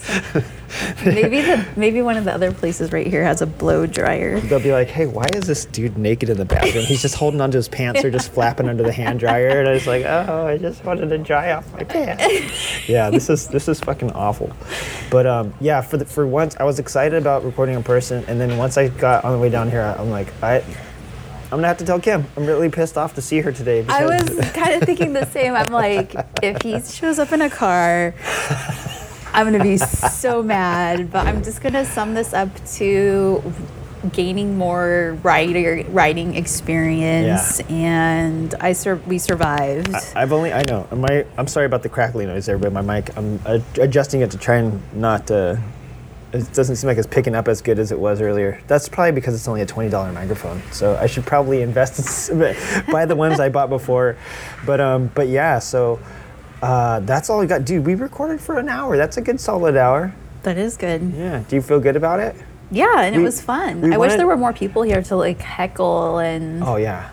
maybe the maybe one of the other places right here has a blow dryer. they'll be like, "Hey, why is this dude naked in the bathroom? He's just holding onto his pants or just flapping under the hand dryer." And I was like, "Oh, I just wanted to dry off my pants." yeah, this is this is fucking awful. But um, yeah, for the, for once, I was excited about recording in person, and then once I got on the way down here, I'm like, I. I'm gonna have to tell Kim. I'm really pissed off to see her today. I was kind of thinking the same. I'm like, if he shows up in a car, I'm gonna be so mad. But I'm just gonna sum this up to gaining more rider riding experience, and I sur- we survived. I've only I know my I'm sorry about the crackly noise there, but my mic I'm uh, adjusting it to try and not. Uh, it doesn't seem like it's picking up as good as it was earlier. That's probably because it's only a twenty dollar microphone. So I should probably invest buy the ones I bought before. But um, but yeah, so uh, that's all we got, dude. We recorded for an hour. That's a good solid hour. that is good. Yeah. Do you feel good about it? Yeah, and We- it was fun. we I wish there were more people here to like heckle, and Oh yeah.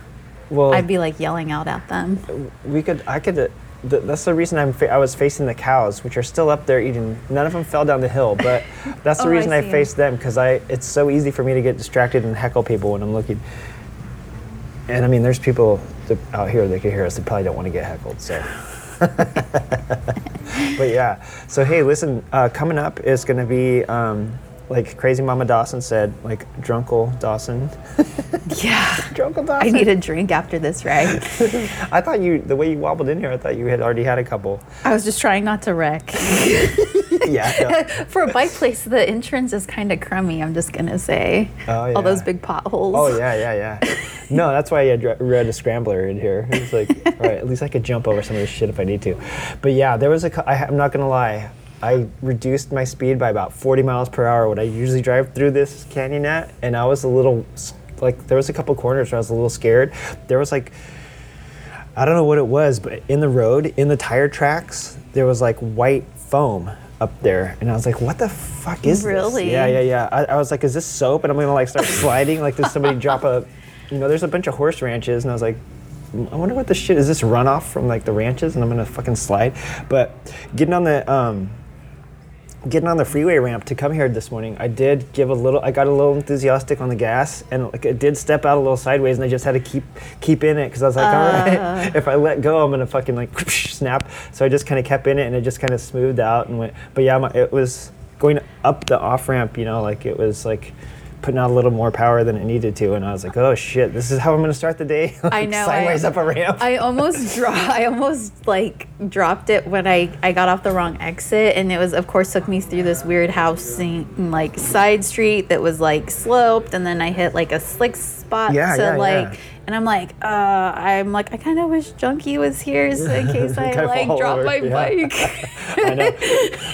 Well, I'd be like yelling out at them. we could i could uh, th- that's the reason I'm fa- I was facing the cows, which are still up there eating. None of them fell down the hill, but that's the Oh, reason I, see. faced them because I it's so easy for me to get distracted and heckle people when I'm looking. And I mean, there's people that, out here that could hear us that probably don't want to get heckled. So, but yeah. So hey, listen, uh, coming up is going to be. Um, like crazy Mama Dawson said, like Drunkle Dawson. Yeah, Drunkle Dawson. I need a drink after this right I thought you, the way you wobbled in here, I thought you had already had a couple. I was just trying not to wreck. yeah. no. For a bike place, the entrance is kind of crummy. I'm just gonna say, Oh, all those big potholes. Oh yeah, yeah, yeah. No, that's why I had read a scrambler in here. It's like, all right, at least I could jump over some of this shit if I need to. But yeah, there was a. cou- I, ha- I'm not gonna lie. I reduced my speed by about 40 miles per hour when I usually drive through this canyon at, and I was a little like there was a couple corners where I was a little scared. There was like. I don't know what it was, but in the road, in the tire tracks, there was like white foam up there, and I was like, "What the fuck is this? Really? this?" Yeah, yeah, yeah. I, I was like, "Is this soap?" And I'm gonna like start sliding. Like, did somebody drop a? You know, there's a bunch of horse ranches, and I was like, "I wonder what this shit is. This runoff from like the ranches?" And I'm gonna fucking slide. But getting on the um, getting on the freeway ramp to come here this morning, I did give a little. I got a little enthusiastic on the gas, and like it did step out a little sideways, and I just had to keep keep in it because I was like, all right, uh. if I let go, I'm gonna fucking like snap. So I just kind of kept in it, and it just kind of smoothed out and went. But yeah, my, it was going up the off ramp. You know, like it was like putting out a little more power than it needed to, and I was like, oh shit, this is how I'm gonna start the day. I know, sideways I- up a ramp. I almost dro- I almost like dropped it when I I got off the wrong exit, and it was of course took me through this weird housing like side street that was like sloped, and then I hit like a slick spot Yeah, to yeah, like. yeah. And I'm like, uh, I'm like, I kind of wish Junkie was here so in case I like drop over, my yeah. bike. I know.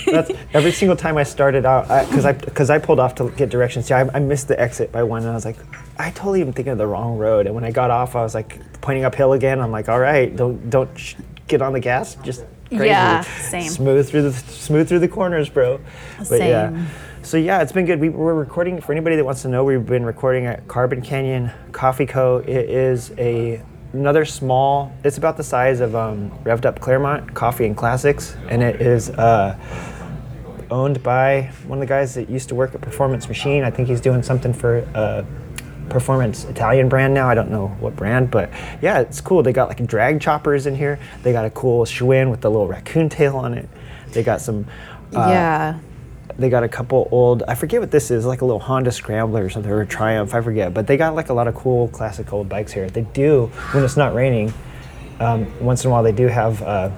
That's every single time I started out because I because I pulled off to get directions. Yeah, I, I missed the exit by one, and I was like, I totally am thinking of the wrong road. And when I got off, I was like pointing uphill again. I'm like, all right, don't don't sh- get on the gas, just crazy. Yeah, same. Smooth through the smooth through the corners, bro. But yeah. So yeah, it's been good. We, we're recording for anybody that wants to know. We've been recording at Carbon Canyon Coffee Co. It is a another small. It's about the size of um, Revved Up Claremont Coffee and Classics, and it is uh, owned by one of the guys that used to work at Performance Machine. I think he's doing something for. Uh, Performance Italian brand now. I don't know what brand, but yeah, it's cool. They got like drag choppers in here. They got a cool Schwinn with the little raccoon tail on it. They got some uh, yeah. They got a couple old i forget what this is like a little honda scrambler or something or a triumph i forget but they got like a lot of cool classic old bikes here. They do when it's not raining um, once in a while they do have uh,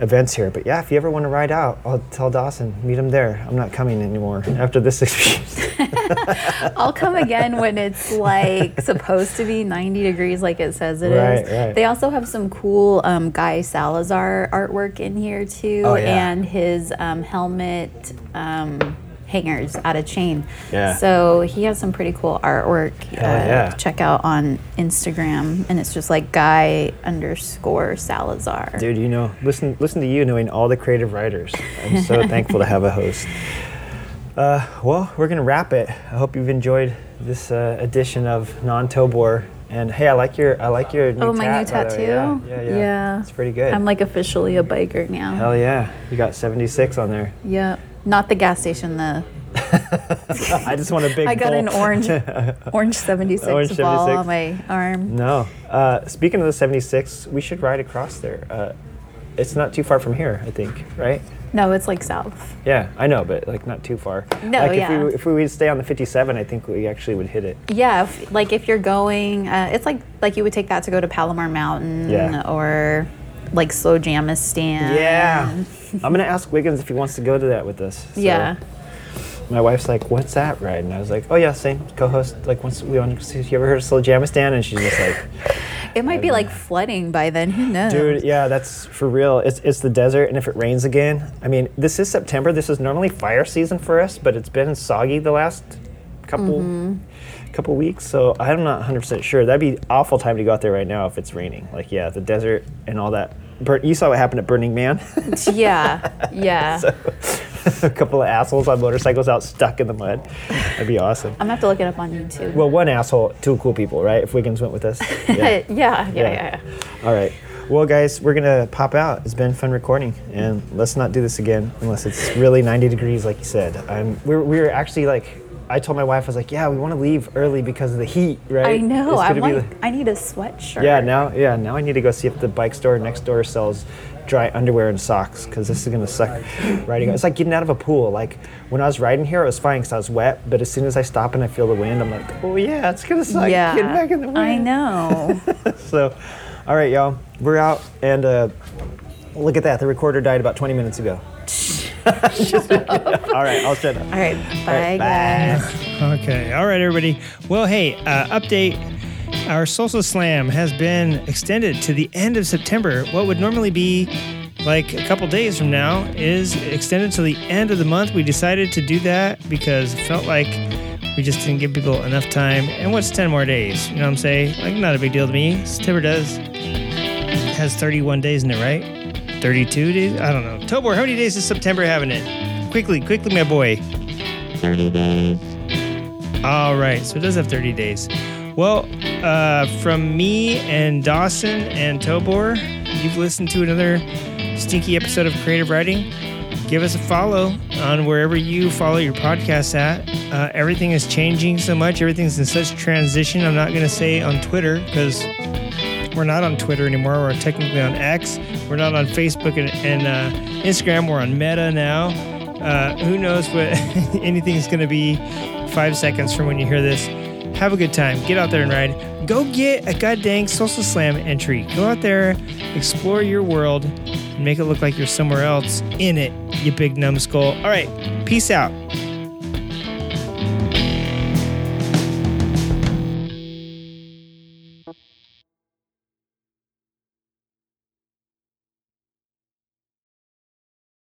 events here but yeah if you ever want to ride out i'll tell dawson meet him there i'm not coming anymore after this experience I'll come again when it's like supposed to be 90 degrees, like it says it is. Right, right. They also have some cool um, Guy Salazar artwork in here too, Oh, yeah. and his um, helmet um, hangers out of chain. Yeah. So he has some pretty cool artwork. uh, yeah. Check out on Instagram, and it's just like Guy underscore Salazar. dude you know listen listen to you knowing all the creative writers i'm so thankful to have a host uh, well we're gonna wrap it i hope you've enjoyed this uh, edition of non-tobor and hey i like your i like your new Oh, my new tat, way. tattoo? yeah, yeah yeah Yeah. it's pretty good I'm like officially a biker now. hell yeah you got 76 on there Yeah. Not the gas station, the i just want a big I got bowl. an orange, orange 76 Orange ball 76. on my arm. no uh, speaking of the 76 we should ride across there uh, it's not too far from here i think right No, it's like south. Yeah, I know, but like not too far. No, like if yeah. we if we would stay on the 57, I think we actually would hit it. Yeah, if, like if you're going, uh, it's like like you would take that to go to Palomar Mountain Yeah. or like Slow Jamastan. Yeah. I'm gonna ask Wiggins if he wants to go to that with us. So Yeah. My wife's like, "What's that ride?" And I was like, "Oh yeah, same co-host. Like once we on. You ever heard of Slow Jamastan?" And she's just like, It might be like flooding by then. Who knows? "Dude, yeah, that's for real. It's it's the desert, and if it rains again, I mean, this is September. This is normally fire season for us, but it's been soggy the last couple mm-hmm. couple weeks. So I'm not 100 percent sure. That'd be awful time to go out there right now if it's raining. Like yeah, the desert and all that. You saw what happened at Burning Man. Yeah, yeah. a couple of assholes on motorcycles out stuck in the mud. That'd be awesome. I'm gonna have to look it up on YouTube. Well, one asshole, two cool people, right? If Wiggins went with us. yeah, yeah, yeah, Yeah. yeah. All right. Well, guys, we're gonna pop out. It's been fun recording, and let's not do this again unless it's really 90 degrees, like you said. I'm. We're, we're actually like. I told my wife, I was like, "Yeah, we want to leave early because of the heat, right?" I know. I'm like, I need a sweatshirt. Yeah, now, yeah, now I need to go see if the bike store next door sells dry underwear and socks because this is gonna suck riding. It's like getting out of a pool. Like when I was riding here, it was fine because I was wet, but as soon as I stop and I feel the wind, I'm like, oh yeah, it's gonna suck. yeah. Get back in the wind. I know. So, all right, y'all, we're out, and uh, look at that. The recorder died about 20 minutes ago. Just- all right, I'll shut up. All right, bye, bye. guys. Okay. All right, everybody. Well, hey, uh, update. Our Solstice Slam has been extended to the end of September. What would normally be like a couple days from now is extended to the end of the month. We decided to do that because it felt like we just didn't give people enough time. And what's 10 more days? You know what I'm saying? Like, not a big deal to me. September does. has 31 days in it, right? 32 days? I don't know. Tobor, how many days is September having it? Quickly, quickly, my boy. 30 days. All right, so it does have 30 days. Well, uh, from me and Dawson and Tobor, you've listened to another stinky episode of Creative Riding. Give us a follow on wherever you follow your podcasts at. Uh, everything is changing so much. Everything's in such transition. I'm not going to say on Twitter because we're not on Twitter anymore. We're technically on X. We're not on Facebook and, and uh, Instagram. We're on Meta now. Uh, who knows what anything's going to be five seconds from when you hear this. Have a good time. Get out there and ride. Go get a goddamn Solstice Slam entry. Go out there, explore your world, and make it look like you're somewhere else in it, you big numbskull. All right, peace out.